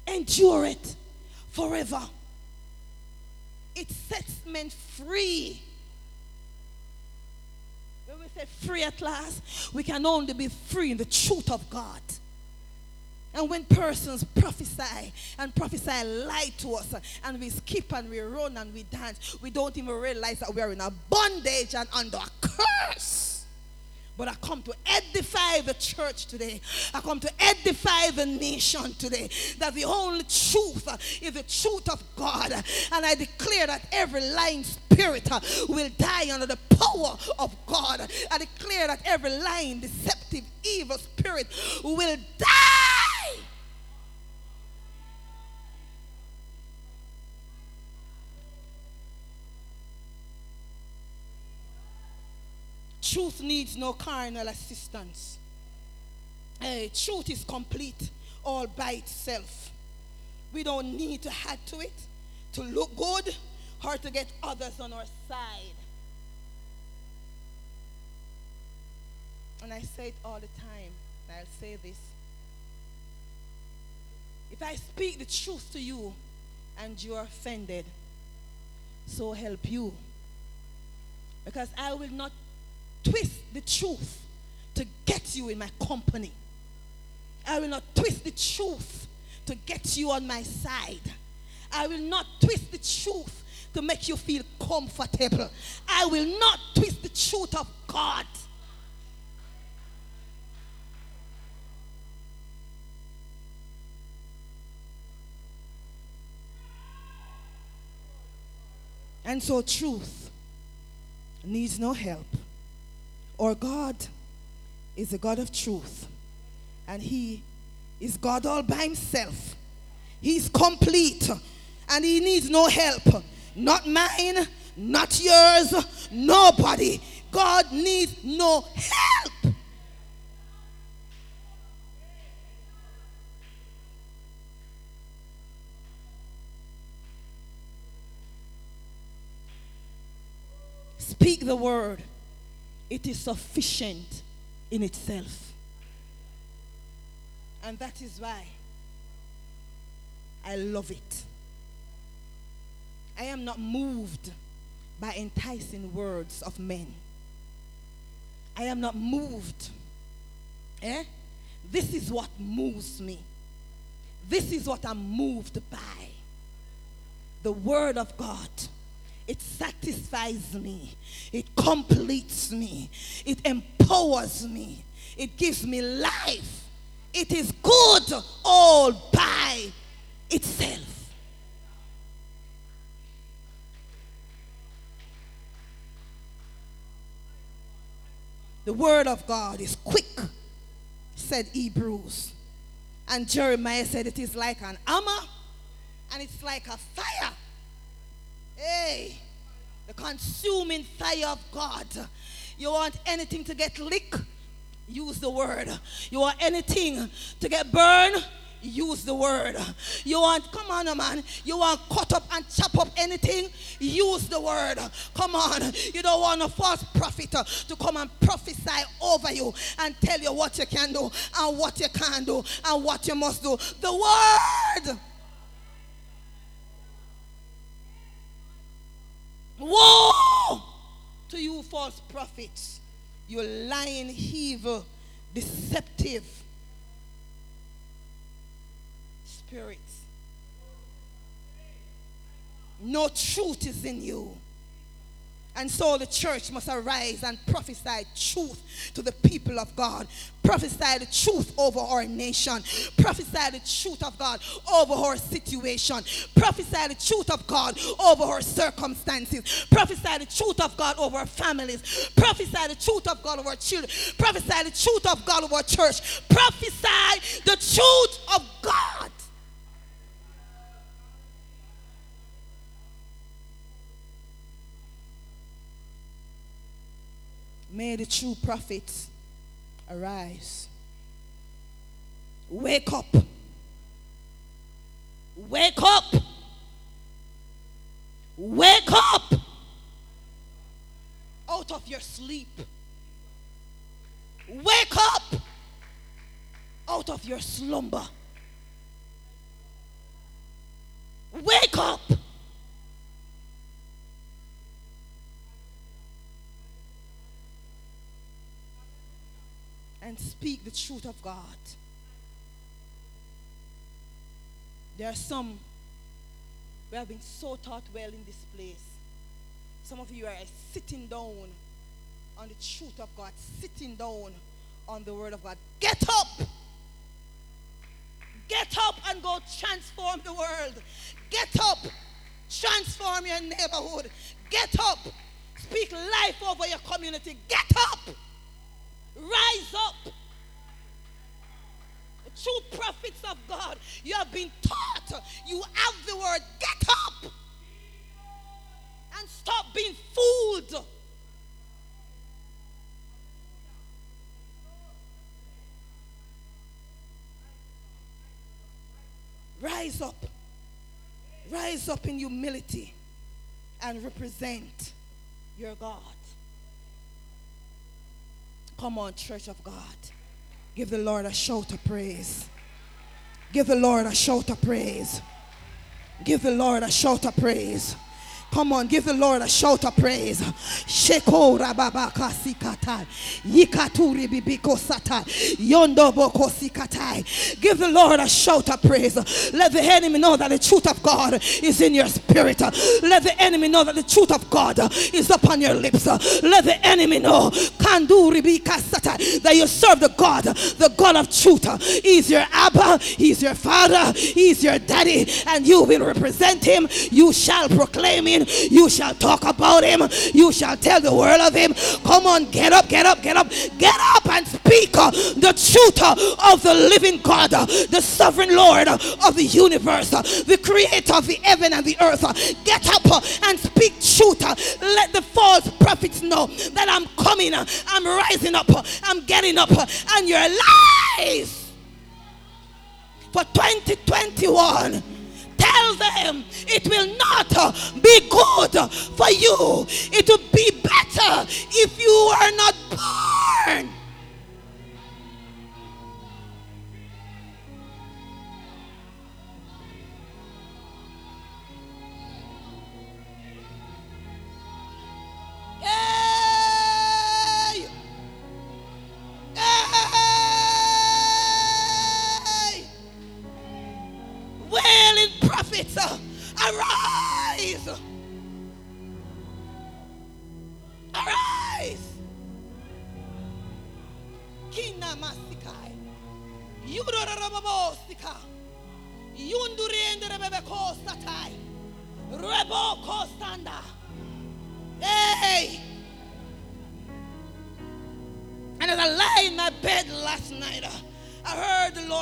endureth forever. It sets men free. When we say free at last, we can only be free in the truth of God. And when persons prophesy and prophesy lie to us, and we skip and we run and we dance, we don't even realize that we are in a bondage and under a curse. But I come to edify the church today. I come to edify the nation today. That the only truth is the truth of God. And I declare that every lying spirit will die under the power of God. I declare that every lying, deceptive, evil spirit will die. Truth needs no carnal assistance. Uh, truth is complete all by itself. We don't need to add to it to look good or to get others on our side. And I say it all the time, I'll say this. If I speak the truth to you and you are offended, so help you. Because I will not twist the truth to get you in my company. I will not twist the truth to get you on my side. I will not twist the truth to make you feel comfortable. I will not twist the truth of God. And so, truth needs no help. Or God is a God of truth. And He is God all by Himself. He's complete. And He needs no help. Not mine, not yours, nobody. God needs no help. Speak the word it is sufficient in itself. And that is why I love it. I am not moved by enticing words of men. I am not moved. Eh? This is what moves me. This is what I'm moved by. The Word of God. It satisfies me. It completes me. It empowers me. It gives me life. It is good all by itself. The word of God is quick, said Hebrews. And Jeremiah said it is like an hammer and it's like a fire Hey, the consuming fire of God. You want anything to get lick? Use the word. You want anything to get burned? Use the word. You want, come on, man. You want cut up and chop up anything? Use the word. Come on. You don't want a false prophet to come and prophesy over you and tell you what you can do and what you can't do and what you must do. The word. Woe to you, false prophets. You lying, evil, deceptive spirits. No truth is in you. And so the church must arise and prophesy truth to the people of God. Prophesy the truth over our nation. Prophesy the truth of God over our situation. Prophesy the truth of God over our circumstances. Prophesy the truth of God over our families. Prophesy the truth of God over our children. Prophesy the truth of God over our church. Prophesy the truth of God. May the true prophets arise. Wake up. Wake up. Wake up out of your sleep. Wake up out of your slumber. Wake up. And speak the truth of God. There are some who have been so taught well in this place. Some of you are sitting down on the truth of God, sitting down on the word of God. Get up! Get up and go transform the world. Get up! Transform your neighborhood. Get up! Speak life over your community. Get up! Rise up. True prophets of God, you have been taught. You have the word. Get up and stop being fooled. Rise up. Rise up in humility and represent your God. Come on, church of God. Give the Lord a shout of praise. Give the Lord a shout of praise. Give the Lord a shout of praise. Come on, give the Lord a shout of praise. Sheko rababaka sikatai. Yikaturi bibiko satai. Yondo boko sikatai. Give the Lord a shout of praise. Let the enemy know that the truth of God is in your spirit. Let the enemy know that the truth of God is upon your lips. Let the enemy know kanduri bika satai, that you serve the God, the God of truth. He's your Abba, He's your Father, He's your Daddy, and you will represent Him. You shall proclaim Him you shall talk about him. You shall tell the world of him. Come on, get up, get up, get up. Get up and speak uh, the truth uh, of the living God, uh, the sovereign Lord uh, of the universe, uh, the creator of the heaven and the earth. Uh. Get up and speak truth. Let the false prophets know that I'm coming. I'm rising up. I'm getting up. And your lies for 2021 tell them it will not uh, be good for you. It will be better if you are not born.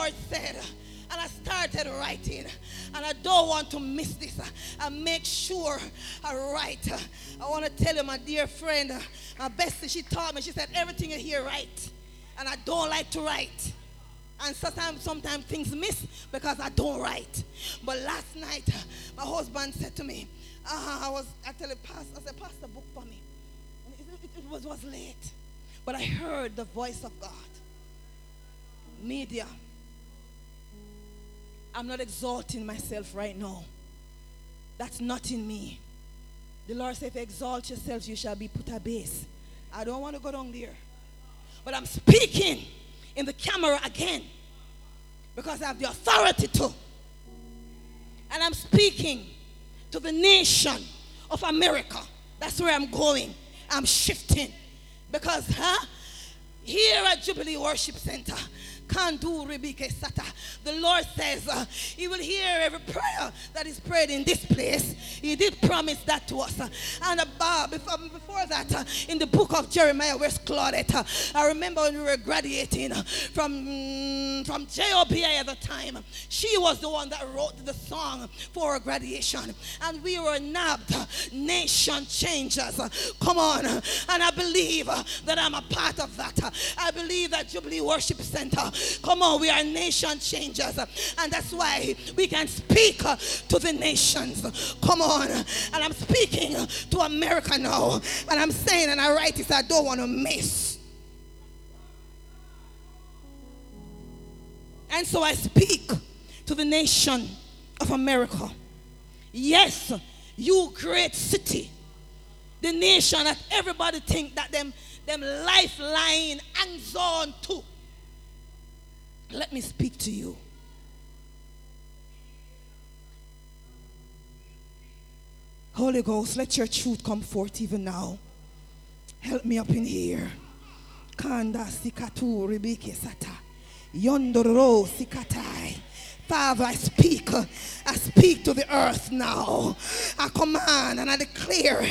Lord said, and I started writing. And I don't want to miss this. I make sure I write. I want to tell you, my dear friend, my bestie, she taught me, she said, everything you hear, write. And I don't like to write. And sometimes, sometimes things miss because I don't write. But last night, my husband said to me, uh, I was, I tell the pastor, I said, pass the book for me. It, it, it, was, was late. But I heard the voice of God. Media. I'm not exalting myself right now. That's not in me. The Lord said, if you exalt yourselves, you shall be put a base. I don't want to go down there. But I'm speaking in the camera again because I have the authority to. And I'm speaking to the nation of America. That's where I'm going. I'm shifting because, huh? Here at Jubilee Worship Center, the Lord says uh, He will hear every prayer that is prayed in this place. He did promise that to us. And uh, before, before that, uh, in the book of Jeremiah, where's Claudette? Uh, I remember when we were graduating uh, from, mm, from JOBA at the time. She was the one that wrote the song for our graduation. And we were nabbed nation changers. Come on. And I believe that I'm a part of that. I believe that Jubilee Worship Center Come on, we are nation changers. And that's why we can speak to the nations. Come on. And I'm speaking to America now. And I'm saying, and I write this, I don't want to miss. And so I speak to the nation of America. Yes, you great city. The nation that everybody think that them, them lifeline hangs on to. Let me speak to you. Holy Ghost, let your truth come forth even now. Help me up in here. Kanda sikatu ribike sata. Yondoro sikatai. Father, I speak. I speak to the earth now. I command and I declare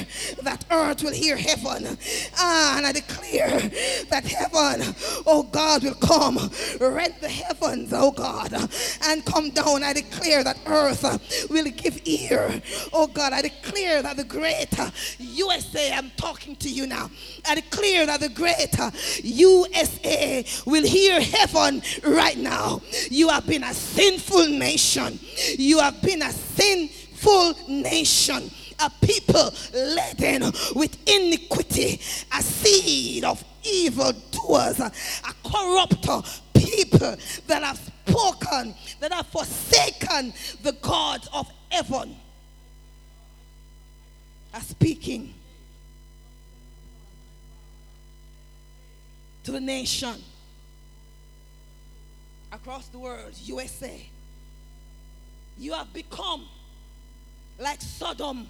that earth will hear heaven. Ah, and I declare that heaven, oh God, will come. Rent the heavens, oh God, and come down. I declare that earth will give ear. Oh God, I declare that the great USA, I'm talking to you now. I declare that the great USA will hear heaven right now. You have been a sinful sinful nation. You have been a sinful nation. A people laden with iniquity, a seed of evil doers, a corrupt people that have spoken, that have forsaken the God of heaven. Are speaking to the nation across the world, USA. You have become like Sodom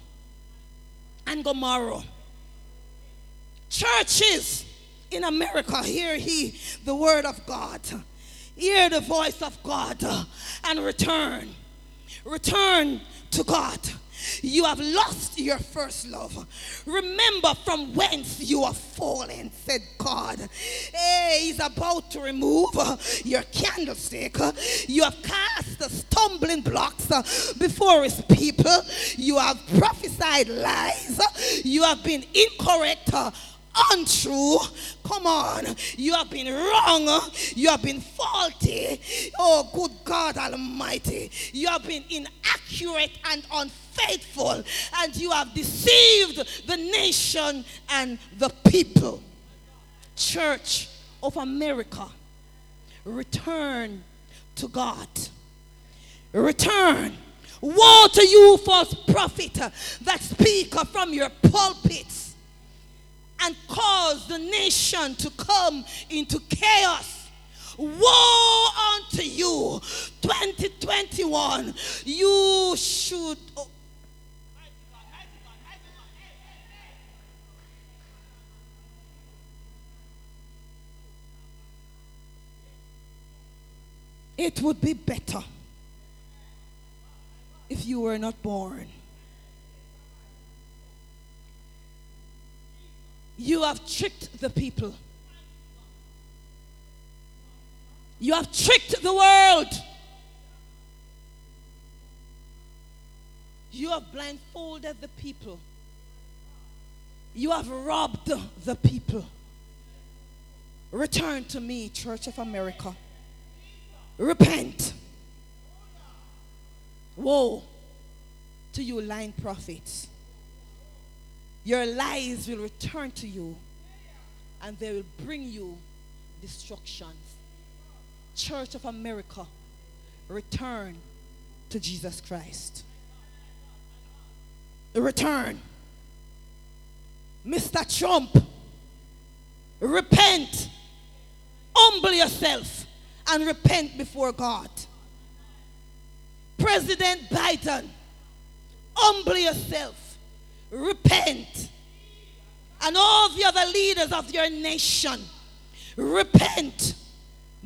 and Gomorrah. Churches in America, hear he the word of God. Hear the voice of God and return. Return to God. You have lost your first love. Remember from whence you are fallen, said God. Hey, he's about to remove your candlestick. You have cast the stumbling blocks before his people. You have prophesied lies. You have been incorrect untrue. Come on. You have been wrong. You have been faulty. Oh, good God Almighty. You have been inaccurate and unfaithful. Faithful and you have deceived the nation and the people. Church of America, return to God. Return. Woe to you, false prophet, that speak from your pulpits and cause the nation to come into chaos. Woe unto you, 2021. You should. Oh, It would be better if you were not born. You have tricked the people. You have tricked the world. You have blindfolded the people. You have robbed the people. Return to me, Church of America. Repent. Woe to you, lying prophets. Your lies will return to you and they will bring you destructions. Church of America, return to Jesus Christ. Return. Mr. Trump, repent. Humble yourself and repent before God. President Biden, humble yourself, repent. And all the other leaders of your nation, repent,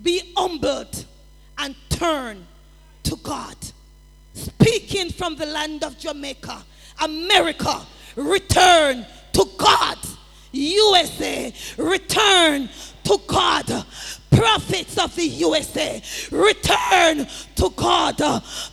be humbled, and turn to God. Speaking from the land of Jamaica, America, return to God. USA, return to God prophets of the USA, return to God.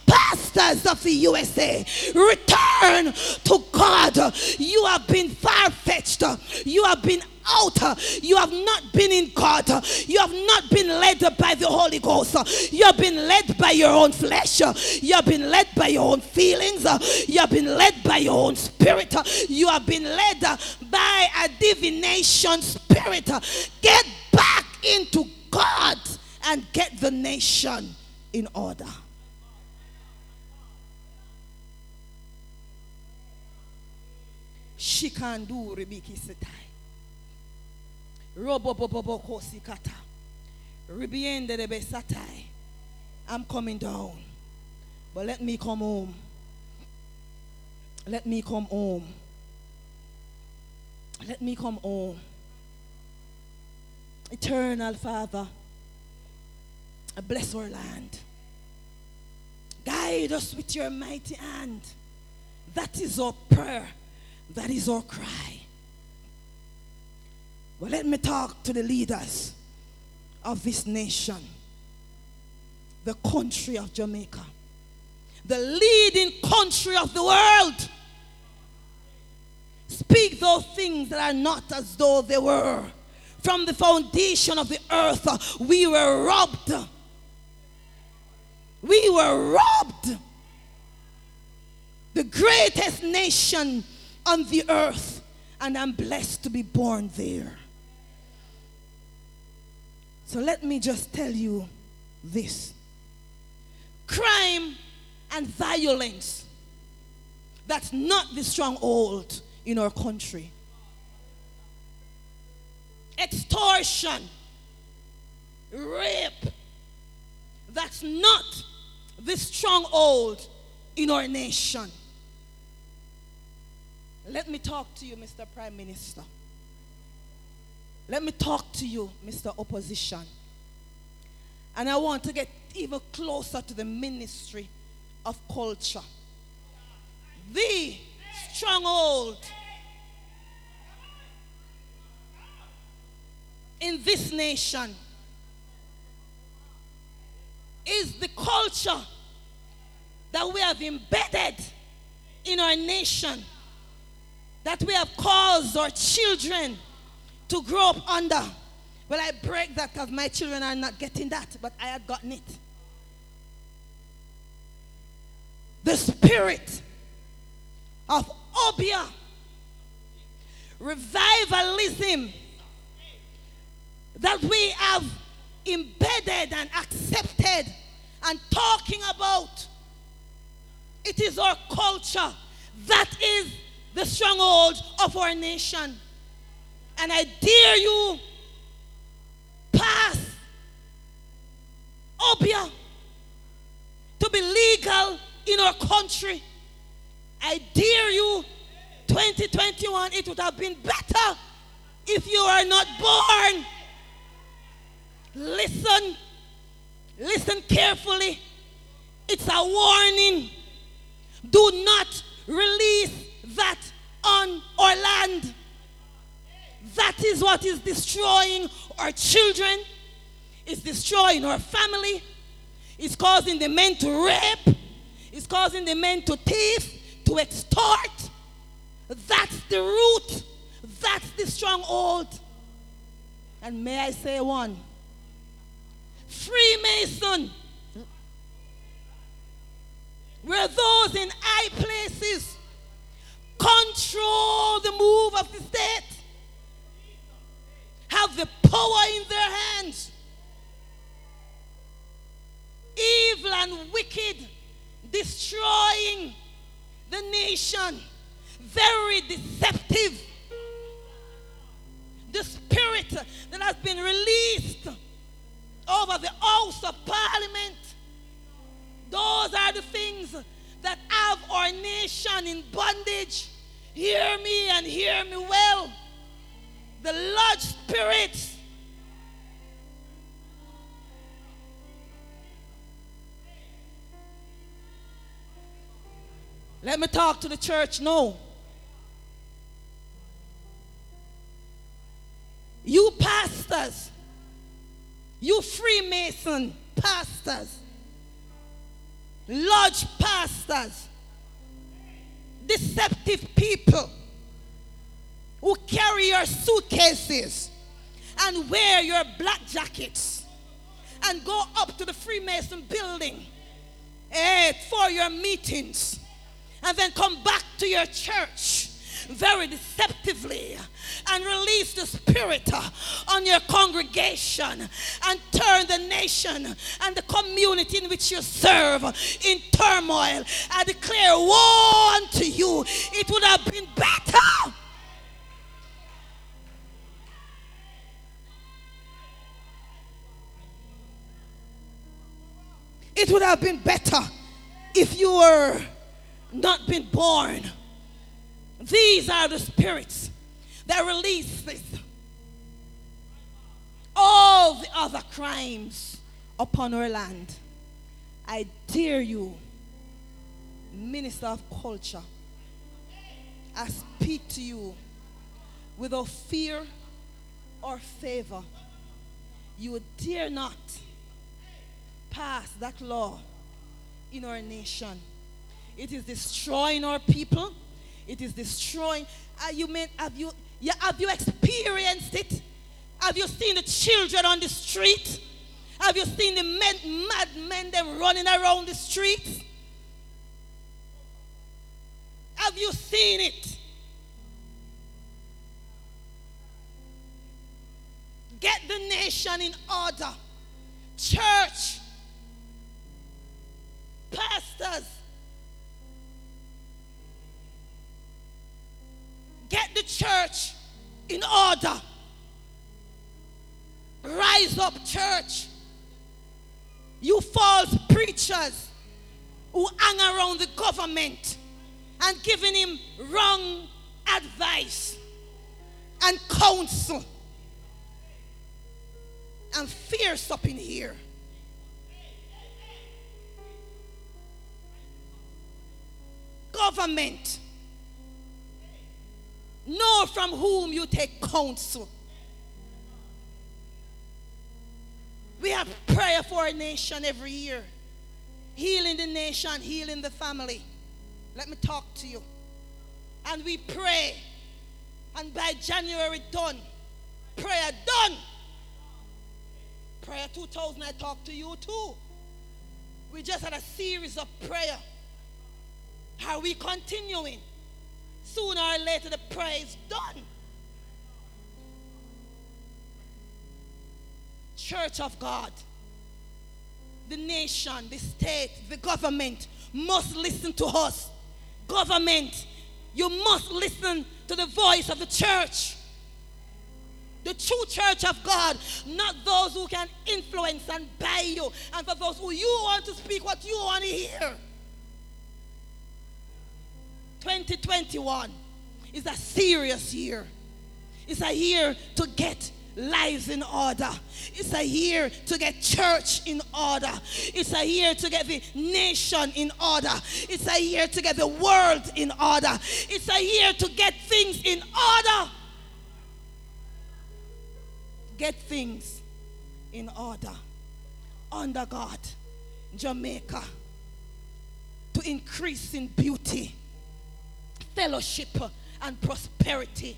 Pastors of the USA, return to God. You have been far fetched. You have been out. You have not been in God. You have not been led by the Holy Ghost. You have been led by your own flesh. You have been led by your own feelings. You have been led by your own spirit. You have been led by a divination spirit. Get back into God and get the nation in order. Shikandu ribiki setai. Robo bobo boko sikata. Ribiende de besatai. I'm coming down. But let me come home. Let me come home. Let me come home. Eternal Father, bless our land. Guide us with your mighty hand. That is our prayer. That is our cry. Well, let me talk to the leaders of this nation, the country of Jamaica, the leading country of the world. Speak those things that are not as though they were. From the foundation of the earth, we were robbed. We were robbed. The greatest nation on the earth, and I'm blessed to be born there. So let me just tell you this crime and violence, that's not the stronghold in our country extortion, rape. That's not the stronghold in our nation. Let me talk to you, Mr. Prime Minister. Let me talk to you, Mr. Opposition. And I want to get even closer to the ministry of culture. The stronghold in this nation is the culture that we have embedded in our nation, that we have caused our children to grow up under. Well, I break that because my children are not getting that, but I had gotten it. The spirit of Obeah, revivalism, that we have embedded and accepted and talking about. It is our culture. That is the stronghold of our nation. And I dare you pass Obeah to be legal in our country. I dare you 2021 it would have been better if you are not born Listen. Listen carefully. It's a warning. Do not release that on our land. That is what is destroying our children. It's destroying our family. It's causing the men to rape. It's causing the men to thief, to to extort. That's the root. That's the stronghold. And may I say one? Freemason where those in high places control the move of the state, have the power in their hands. Evil and wicked, destroying the nation, very deceptive. The spirit that has been released over the house of parliament those are the things that have our nation in bondage. Hear me and hear me well. The large spirits. Let me talk to the church now. You pastors, you Freemason pastors, lodge pastors, deceptive people who carry your suitcases and wear your black jackets and go up to the Freemason building eh, for your meetings and then come back to your church very deceptively and release the spirit uh, on your congregation and turn the nation and the community in which you serve in turmoil. I declare war unto you. It would have been better. It would have been better if you were not been born these are the spirits that release this. All the other crimes upon our land. I dare you, Minister of Culture, I speak to you without fear or favor. You dare not pass that law in our nation. It is destroying our people. It is destroying. Are you mean, have you yeah, have you experienced it? Have you seen the children on the street? Have you seen the men, mad men them running around the streets? Have you seen it? Get the nation in order. Church, pastors, Get the church in order. Rise up, church. You false preachers who hang around the government and giving him wrong advice and counsel. And fierce up in here. Government Know from whom you take counsel. We have prayer for our nation every year. Healing the nation, healing the family. Let me talk to you. And we pray. And by January done. Prayer done. Prayer 2000, I talked to you too. We just had a series of prayer. Are we continuing? Sooner or later the prayer is done. Church of God, the nation, the state, the government must listen to us. Government, you must listen to the voice of the church. The true church of God, not those who can influence and buy you, and for those who you want to speak what you want to hear. 2021 is a serious year. It's a year to get lives in order. It's a year to get church in order. It's a year to get the nation in order. It's a year to get the world in order. It's a year to get things in order. Get things in order under God. Jamaica to increase in beauty fellowship and prosperity.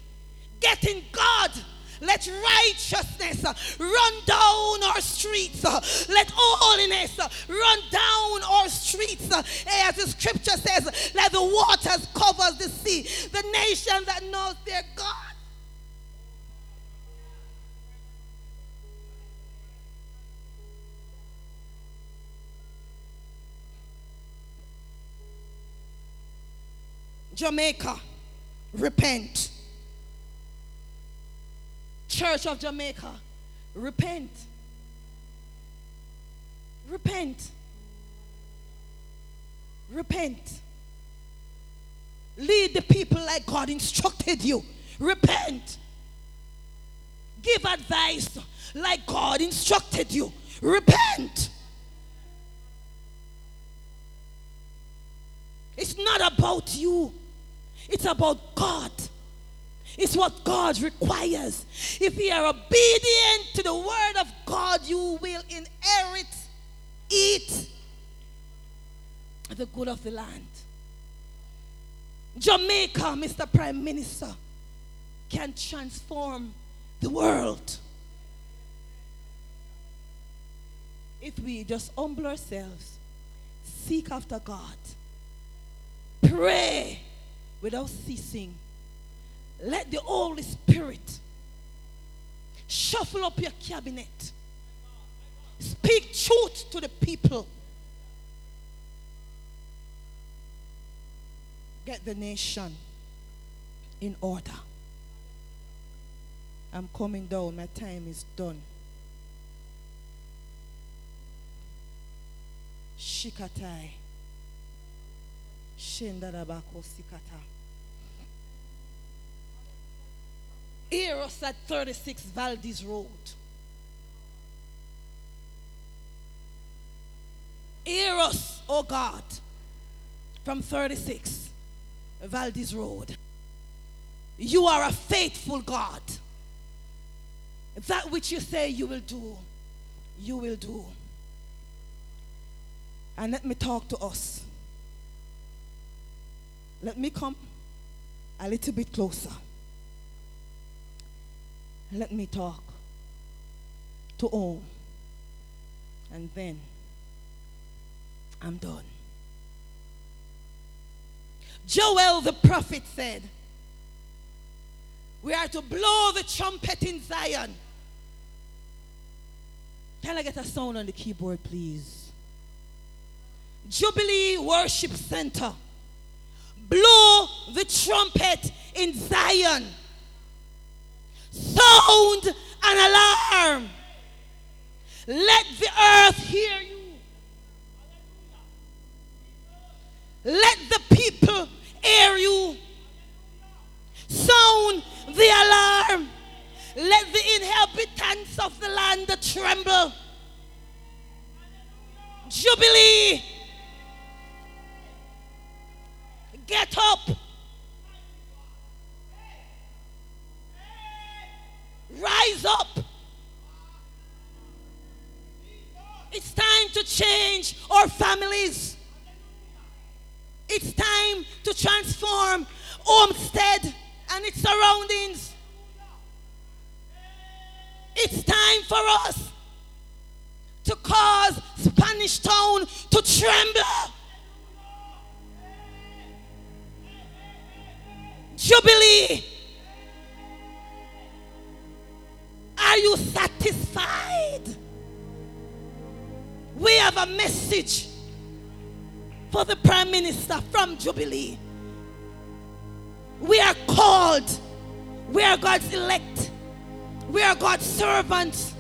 Get in God. Let righteousness run down our streets. Let holiness run down our streets. As the scripture says, let the waters cover the sea. The nation that knows their God. Jamaica, repent. Church of Jamaica, repent. Repent. Repent. Lead the people like God instructed you. Repent. Give advice like God instructed you. Repent. It's not about you. It's about God. It's what God requires. If you are obedient to the word of God, you will inherit it the good of the land. Jamaica, Mr. Prime Minister, can transform the world. If we just humble ourselves, seek after God, pray without ceasing. Let the Holy Spirit shuffle up your cabinet. Speak truth to the people. Get the nation in order. I'm coming down. My time is done. Shikatai. Shendarabako sikata. Eros at 36 Valdez Road. Eros, oh God, from 36 Valdez Road. You are a faithful God. That which you say you will do, you will do. And let me talk to us. Let me come a little bit closer. Let me talk to all. And then I'm done. Joel the prophet said, We are to blow the trumpet in Zion. Can I get a sound on the keyboard, please? Jubilee Worship Center. Blow the trumpet in Zion. Sound an alarm. Let the earth hear you. Let the people hear you. Sound the alarm. Let the inhabitants of the land tremble. Jubilee. Get up. Rise up. It's time to change our families. It's time to transform Homestead and its surroundings. It's time for us to cause Spanish Town to tremble. Jubilee. Are you satisfied? We have a message for the Prime Minister from Jubilee. We are called. We are God's elect. We are God's servants.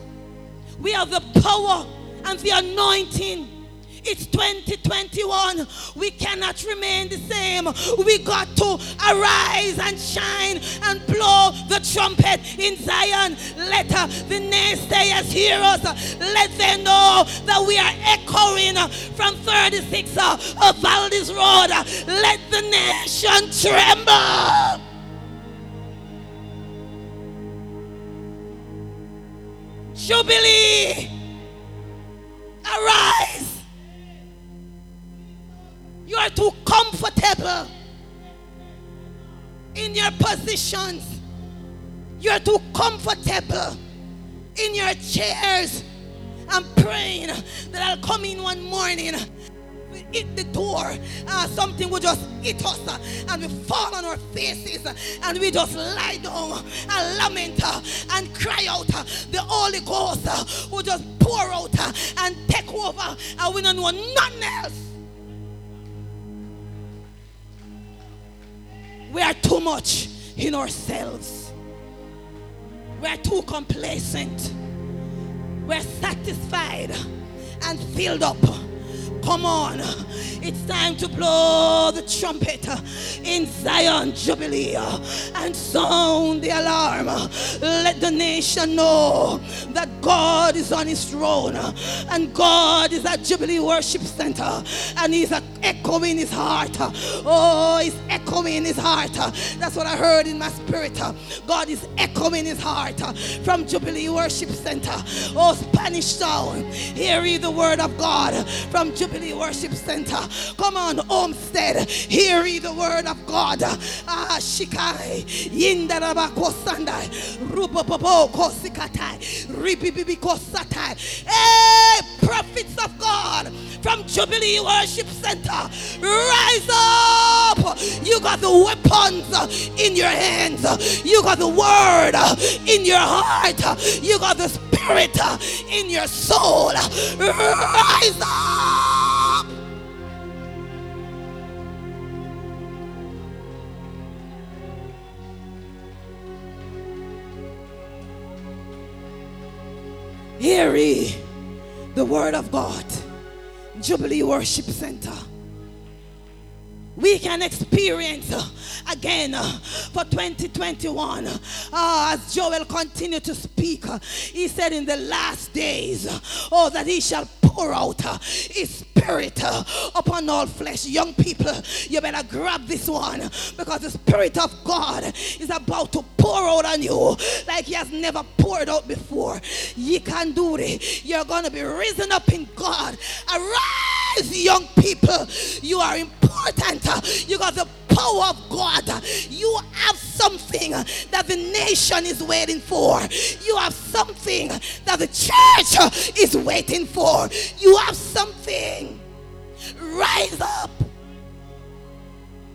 We have the power and the anointing it's 2021. We cannot remain the same. We got to arise and shine and blow the trumpet in Zion. Let uh, the naysayers hear us. Let them know that we are echoing from 36 uh, of Valdez Road. Let the nation tremble. Jubilee, arise. You are too comfortable. in your positions. You're too comfortable in your chairs. I'm praying that I'll come in one morning hit the door, uh, something will just hit us uh, and we fall on our faces uh, and we just lie down and lament uh, and cry out. Uh, the Holy Ghost uh, will just pour out and take over and we don't know nothing else. We are too much in ourselves. We are too complacent. We're satisfied and filled up Come on. It's time to blow the trumpet in Zion Jubilee and sound the alarm. Let the nation know that God is on his throne and God is at Jubilee Worship Center and he's echoing his heart. Oh, he's echoing his heart. That's what I heard in my spirit. God is echoing his heart from Jubilee Worship Center. Oh, Spanish Town, hear ye the word of God from Jubilee Jubilee Worship Center. Come on, Homestead. Hear ye the word of God. Ah, Shikai. Yindarabako Sandai. Rupopopo Kosikatai. Ribibibi Kosatai. Hey, prophets of God from Jubilee Worship Center. Rise up. You got the weapons in your hands. You got the word in your heart. You got the spirit in your soul. Rise up. Hear ye the word of God. Jubilee Worship Center. We can experience uh, again uh, for 2021 uh, as Joel continued to speak. he said, In the last days, oh, that he shall pour out his spirit upon all flesh. Young people, you better grab this one because the spirit of God is about to pour out on you like he has never poured out before. You can do it. You're going to be risen up in God. Arise, young people. You are important. You got the power of God. You have something that the nation is waiting for. You have something that the church is waiting for. You have something. Rise up.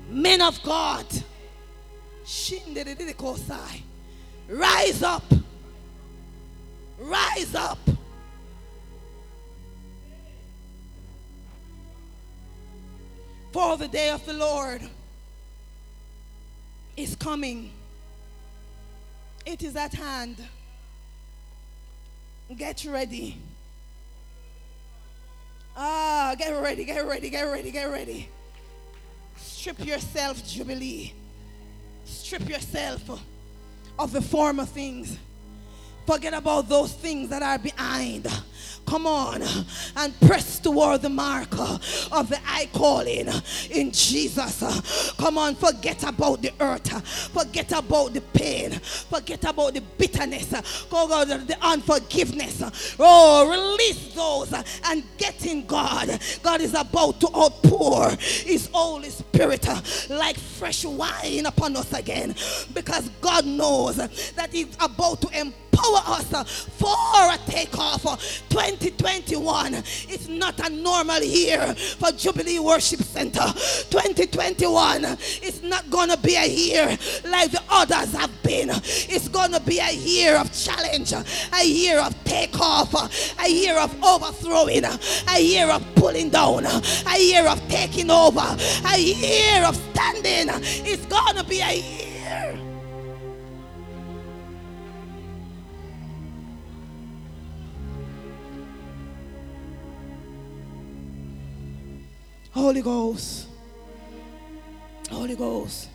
Men of God. Rise up. Rise up. For the day of the Lord is coming. It is at hand. Get ready. Ah, get ready, get ready, get ready, get ready. Strip yourself, Jubilee. Strip yourself of the former things. Forget about those things that are behind. Come on and press toward the mark of the high calling in Jesus. Come on, forget about the earth. Forget about the pain. Forget about the bitterness. Go the unforgiveness. Oh, release those and get in God. God is about to outpour His Holy Spirit like fresh wine upon us again because God knows that He's about to empower empower us for a takeoff. 2021 is not a normal year for Jubilee Worship Center. 2021 is not going to be a year like the others have been. It's going to be a year of challenge, a year of takeoff, a year of overthrowing, a year of pulling down, a year of taking over, a year of standing. It's going to be a year Holy Ghost, Holy Ghost,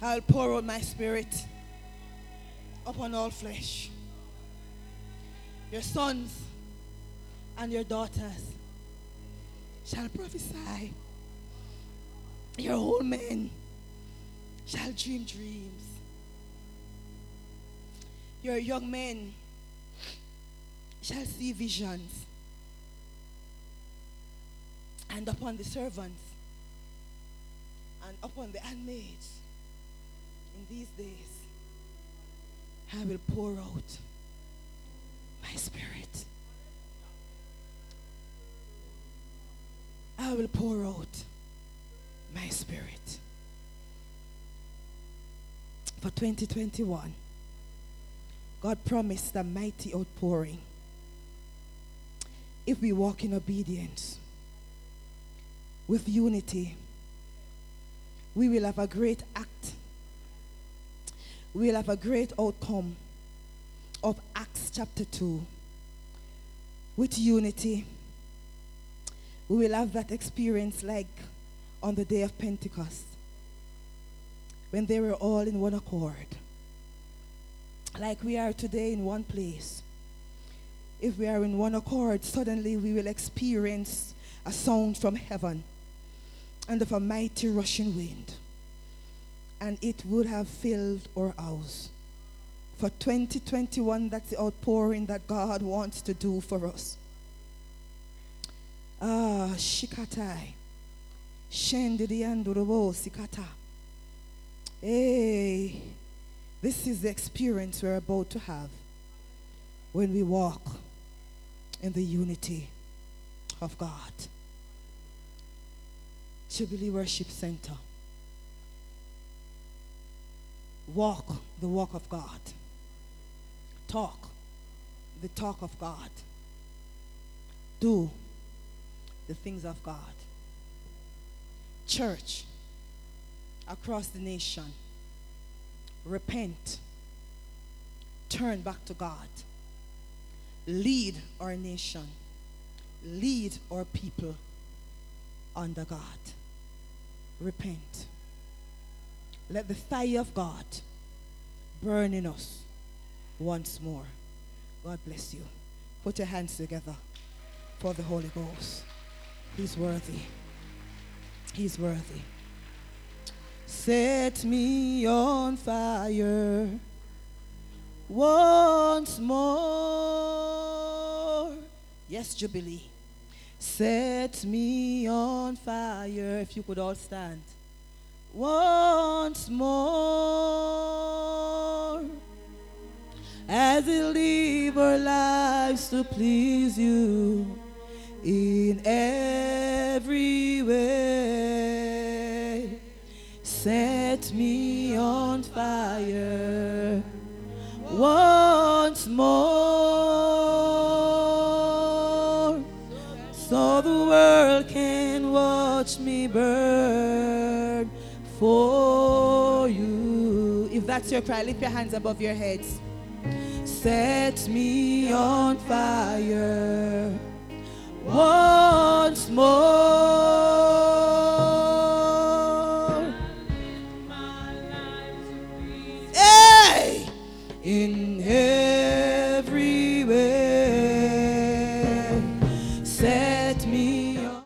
I'll pour out my spirit upon all flesh. Your sons and your daughters shall prophesy. Your old men shall dream dreams. Your young men shall see visions and upon the servants and upon the handmaids in these days, I will pour out my spirit. I will pour out my spirit. For 2021, God promised a mighty outpouring if we walk in obedience with unity we will have a great act. We will have a great outcome of Acts chapter 2 with unity. We will have that experience like on the day of Pentecost when they were all in one accord. Like we are today in one place. If we are in one accord, suddenly we will experience a sound from heaven and of a mighty rushing wind, and it would have filled our house. For 2021, that's the outpouring that God wants to do for us. Ah, shikatai. Shendidiandurobo sikata. Hey, this is the experience we're about to have when we walk in the unity of God. Jubilee Worship Center. Walk the walk of God. Talk the talk of God. Do the things of God. Church across the nation, repent, turn back to God, lead our nation, lead our people under God. Repent. Let the fire of God burn in us once more. God bless you. Put your hands together for the Holy Ghost. He's worthy. He's worthy. Set me on fire once more. Yes, Jubilee. Set me on fire. If you could all stand. Once more. As we live our lives to please you in every way. Set me on fire once more watch me burn for you. If that's your cry, lift your hands above your heads. Set me on fire once more. Hey! In heaven.